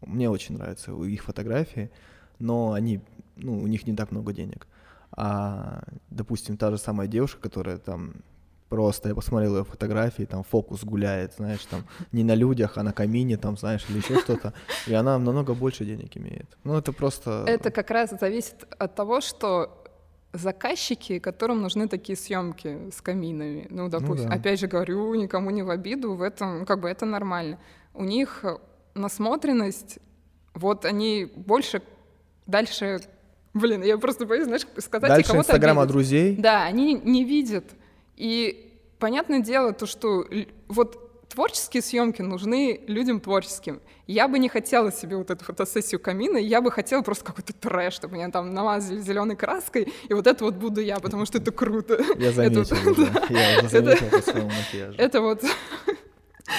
мне очень нравятся их фотографии, но они, ну, у них не так много денег. А, допустим, та же самая девушка, которая там просто, я посмотрел ее фотографии, там фокус гуляет, знаешь, там не на людях, а на камине, там, знаешь, или еще что-то, и она намного больше денег имеет. Ну, это просто... Это как раз зависит от того, что заказчики, которым нужны такие съемки с каминами. Ну, допустим, ну, да. опять же говорю, никому не в обиду, в этом, как бы это нормально. У них насмотренность, вот они больше дальше Блин, я просто боюсь, знаешь, сказать Дальше кого-то Инстаграма друзей. Да, они не видят. И понятное дело, то, что вот творческие съемки нужны людям творческим. Я бы не хотела себе вот эту фотосессию камина, я бы хотела просто какой-то трэш, чтобы меня там намазали зеленой краской, и вот это вот буду я, потому что это круто. Я заметил, это, да. я заметил это, по своему макияжу. Это вот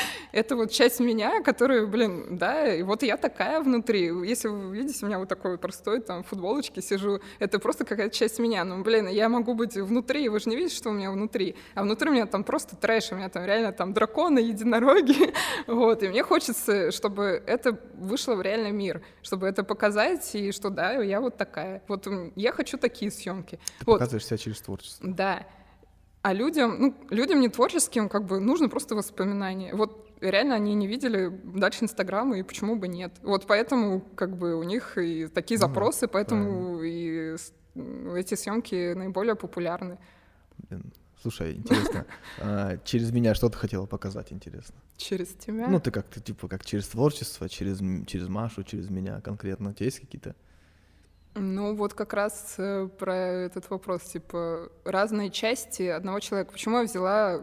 это вот часть меня, которая, блин, да, и вот я такая внутри. Если вы видите, у меня вот такой простой там футболочки сижу, это просто какая-то часть меня. Ну, блин, я могу быть внутри, вы же не видите, что у меня внутри. А внутри у меня там просто трэш, у меня там реально там драконы, единороги. вот, и мне хочется, чтобы это вышло в реальный мир, чтобы это показать, и что да, я вот такая. Вот я хочу такие съемки. Ты вот. показываешь себя через творчество. Да. А людям, ну, людям не творческим, как бы нужно просто воспоминания. Вот реально они не видели дальше Инстаграма, и почему бы нет. Вот поэтому как бы у них и такие ну, запросы, поэтому и эти съемки наиболее популярны. Слушай, интересно, а, через меня что ты хотела показать, интересно? Через тебя? Ну, ты как-то, типа, как через творчество, через, через Машу, через меня конкретно. У тебя есть какие-то? Ну, вот как раз э, про этот вопрос, типа, разные части одного человека. Почему я взяла,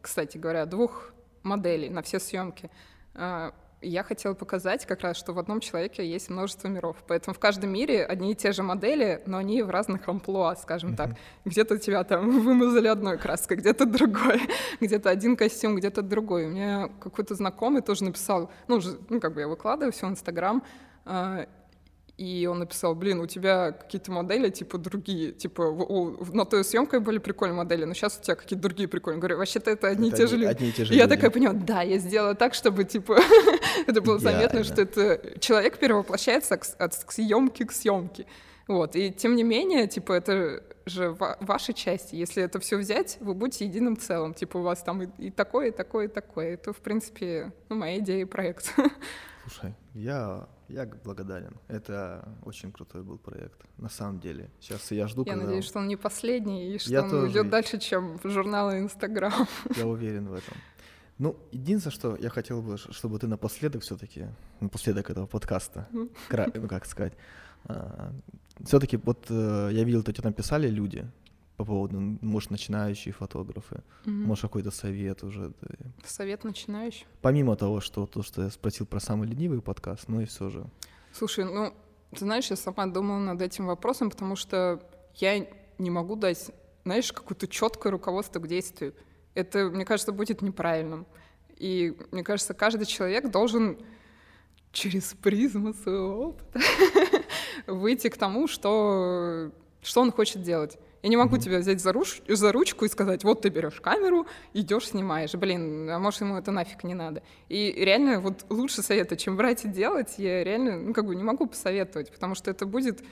кстати говоря, двух моделей на все съемки. А, я хотела показать как раз, что в одном человеке есть множество миров. Поэтому в каждом мире одни и те же модели, но они в разных амплуа, скажем так. Где-то тебя там вымазали одной краской, где-то другой, где-то один костюм, где-то другой. У меня какой-то знакомый тоже написал, ну, ну как бы я выкладываю все в Инстаграм, а, и он написал, блин, у тебя какие-то модели, типа, другие, типа, о, на той съемкой были прикольные модели, но сейчас у тебя какие-то другие прикольные. Говорю, вообще-то это одни это и те же люди. Одни и те же и люди. я такая поняла, да, я сделала так, чтобы, типа, это было заметно, что это человек перевоплощается от съемки к съемке. Вот, и тем не менее, типа, это же ваша часть. Если это все взять, вы будете единым целым. Типа, у вас там и, и такое, и такое, и такое. Это, в принципе, ну, моя идея и проект. Слушай, я я благодарен. Это очень крутой был проект, на самом деле. Сейчас я жду, Я когда... надеюсь, что он не последний, и что я он тоже... идет дальше, чем журналы Инстаграм. Я уверен в этом. Ну, единственное, что я хотел бы, чтобы ты напоследок все-таки, напоследок этого подкаста, ну, как сказать, а, все-таки вот э, я видел, что тебе написали люди, по поводу, может, начинающие фотографы, mm-hmm. может, какой-то совет уже. Да. Совет начинающий? Помимо того, что то, что я спросил про самый ленивый подкаст, ну и все же. Слушай, ну, ты знаешь, я сама думала над этим вопросом, потому что я не могу дать, знаешь, какое-то четкое руководство к действию. Это, мне кажется, будет неправильным. И мне кажется, каждый человек должен через призму своего опыта выйти к тому, что, что он хочет делать. Я не могу mm-hmm. тебя взять за, руч, за ручку и сказать, вот ты берешь камеру, идешь, снимаешь. Блин, а может ему это нафиг не надо. И реально вот лучше совета, чем брать и делать, я реально, ну как бы не могу посоветовать, потому что это будет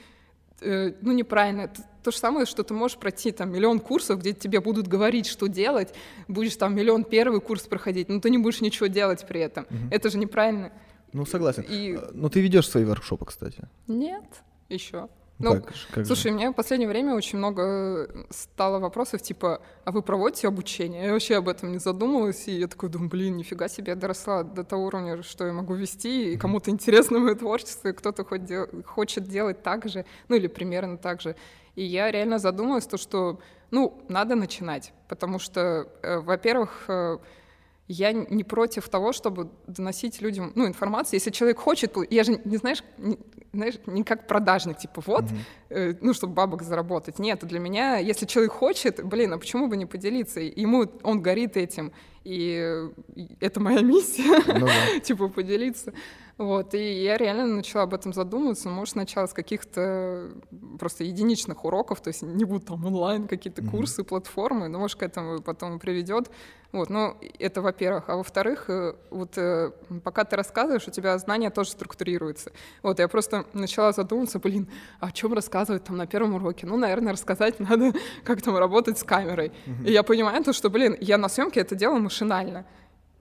э, ну, неправильно. Это то же самое, что ты можешь пройти там миллион курсов, где тебе будут говорить, что делать, будешь там миллион первый курс проходить, но ты не будешь ничего делать при этом. Угу. Это же неправильно. Ну, согласен. И... А, но ты ведешь свои воркшопы, кстати. Нет, еще. Ну, как, как слушай, же? у меня в последнее время очень много стало вопросов, типа, а вы проводите обучение? Я вообще об этом не задумывалась, и я такой думаю, блин, нифига себе, я доросла до того уровня, что я могу вести, и кому-то интересно мое творчество, и кто-то хоть дел- хочет делать так же, ну или примерно так же. И я реально задумалась, то, что, ну, надо начинать, потому что, э, во-первых, э, я не против того, чтобы доносить людям ну, информацию. Если человек хочет, я же не знаешь, не, знаешь, не как продажник, типа вот, mm-hmm. э, ну, чтобы бабок заработать. Нет, для меня, если человек хочет, блин, а почему бы не поделиться? Ему он горит этим, и, это моя миссия, ну, да. типа поделиться. Вот, и я реально начала об этом задумываться, может, сначала с каких-то просто единичных уроков, то есть не будут там онлайн какие-то mm-hmm. курсы, платформы, но, может, к этому потом приведет. Вот, ну, это во-первых. А во-вторых, э, вот э, пока ты рассказываешь, у тебя знания тоже структурируются. Вот, я просто начала задумываться, блин, а о чем рассказывать там на первом уроке? Ну, наверное, рассказать надо, как там работать с камерой. Mm-hmm. И я понимаю то, что, блин, я на съемке это делаю машинально.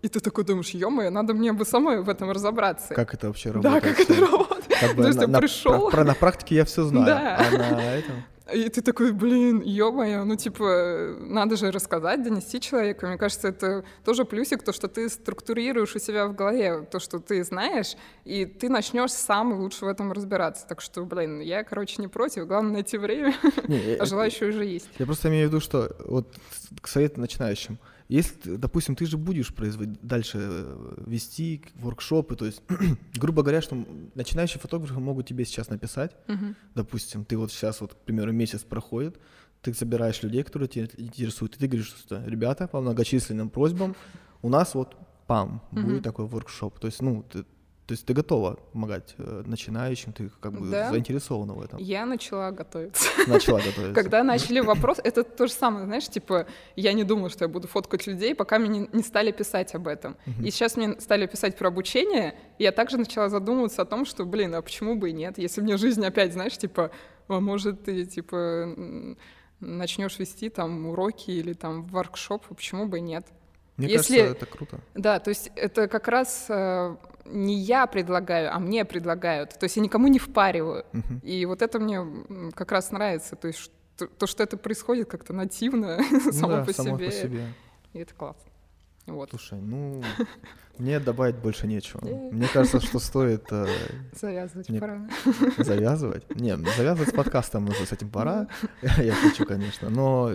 И ты такой думаешь, ё надо мне бы самой в этом разобраться. Как это вообще работает? Да, как это работает. Как бы на, на, пришел. Про, на практике я все знаю. Да. А на этом... И ты такой, блин, ё-моё, ну типа, надо же рассказать, донести человеку. Мне кажется, это тоже плюсик, то, что ты структурируешь у себя в голове то, что ты знаешь, и ты начнешь сам лучше в этом разбираться. Так что, блин, я, короче, не против, главное найти время, не, а желающие уже есть. Я просто имею в виду, что вот к совету начинающим — если, допустим, ты же будешь производить, дальше э, вести воркшопы, то есть, грубо говоря, что начинающие фотографы могут тебе сейчас написать, uh-huh. допустим, ты вот сейчас, вот, к примеру, месяц проходит, ты собираешь людей, которые тебя интересуют, и ты говоришь, что, ребята, по многочисленным просьбам у нас вот пам, uh-huh. будет такой воркшоп. То есть, ну, ты, то есть ты готова помогать э, начинающим, ты как бы да. заинтересована в этом. Я начала готовиться. Начала готовиться. Когда начали вопрос, это то же самое, знаешь, типа, я не думала, что я буду фоткать людей, пока мне не, стали писать об этом. И сейчас мне стали писать про обучение, и я также начала задумываться о том, что, блин, а почему бы и нет? Если мне жизнь опять, знаешь, типа, а может ты, типа, начнешь вести там уроки или там воркшоп, почему бы и нет? Мне Если... кажется, это круто. Да, то есть это как раз э, не я предлагаю, а мне предлагают. То есть я никому не впариваю. Uh-huh. И вот это мне как раз нравится. То есть то, то что это происходит как-то нативно, ну само, да, по, само себе. по себе. И это классно. Вот. Слушай, ну, мне добавить больше нечего. Мне кажется, что стоит... Э, завязывать пора. Завязывать? Не, завязывать с подкастом уже с этим пора. Я хочу, конечно. Но,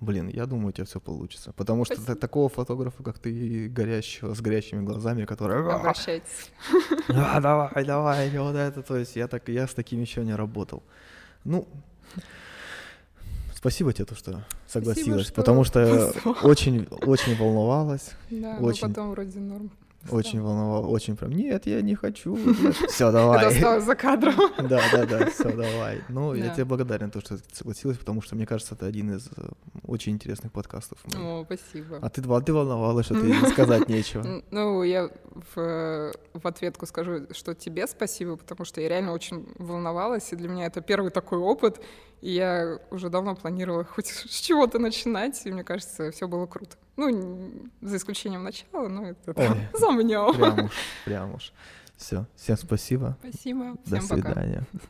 блин, я думаю, у тебя все получится. Потому что такого фотографа, как ты, горящего, с горящими глазами, который... Обращайтесь. Давай, давай, вот это. То есть я, так, я с таким еще не работал. Ну, Спасибо тебе, то, что согласилась, Спасибо, что потому что очень, очень волновалась. Да, очень... но потом вроде норм. Очень волновал, очень прям, нет, я не хочу. Все, давай. Это за кадром. Да, да, да, все, давай. Ну, я тебе благодарен, то, что ты согласилась, потому что, мне кажется, это один из э, очень интересных подкастов. О, спасибо. А ты, ты волновалась, что ты сказать нечего. Ну, я в, в ответку скажу, что тебе спасибо, потому что я реально очень волновалась, и для меня это первый такой опыт, и я уже давно планировала хоть с чего-то начинать, и мне кажется, все было круто. Ну, за исключением начала, но это Ой, замнем. Прям уж, прям уж. Все, всем спасибо. Спасибо. Всем До свидания. Пока.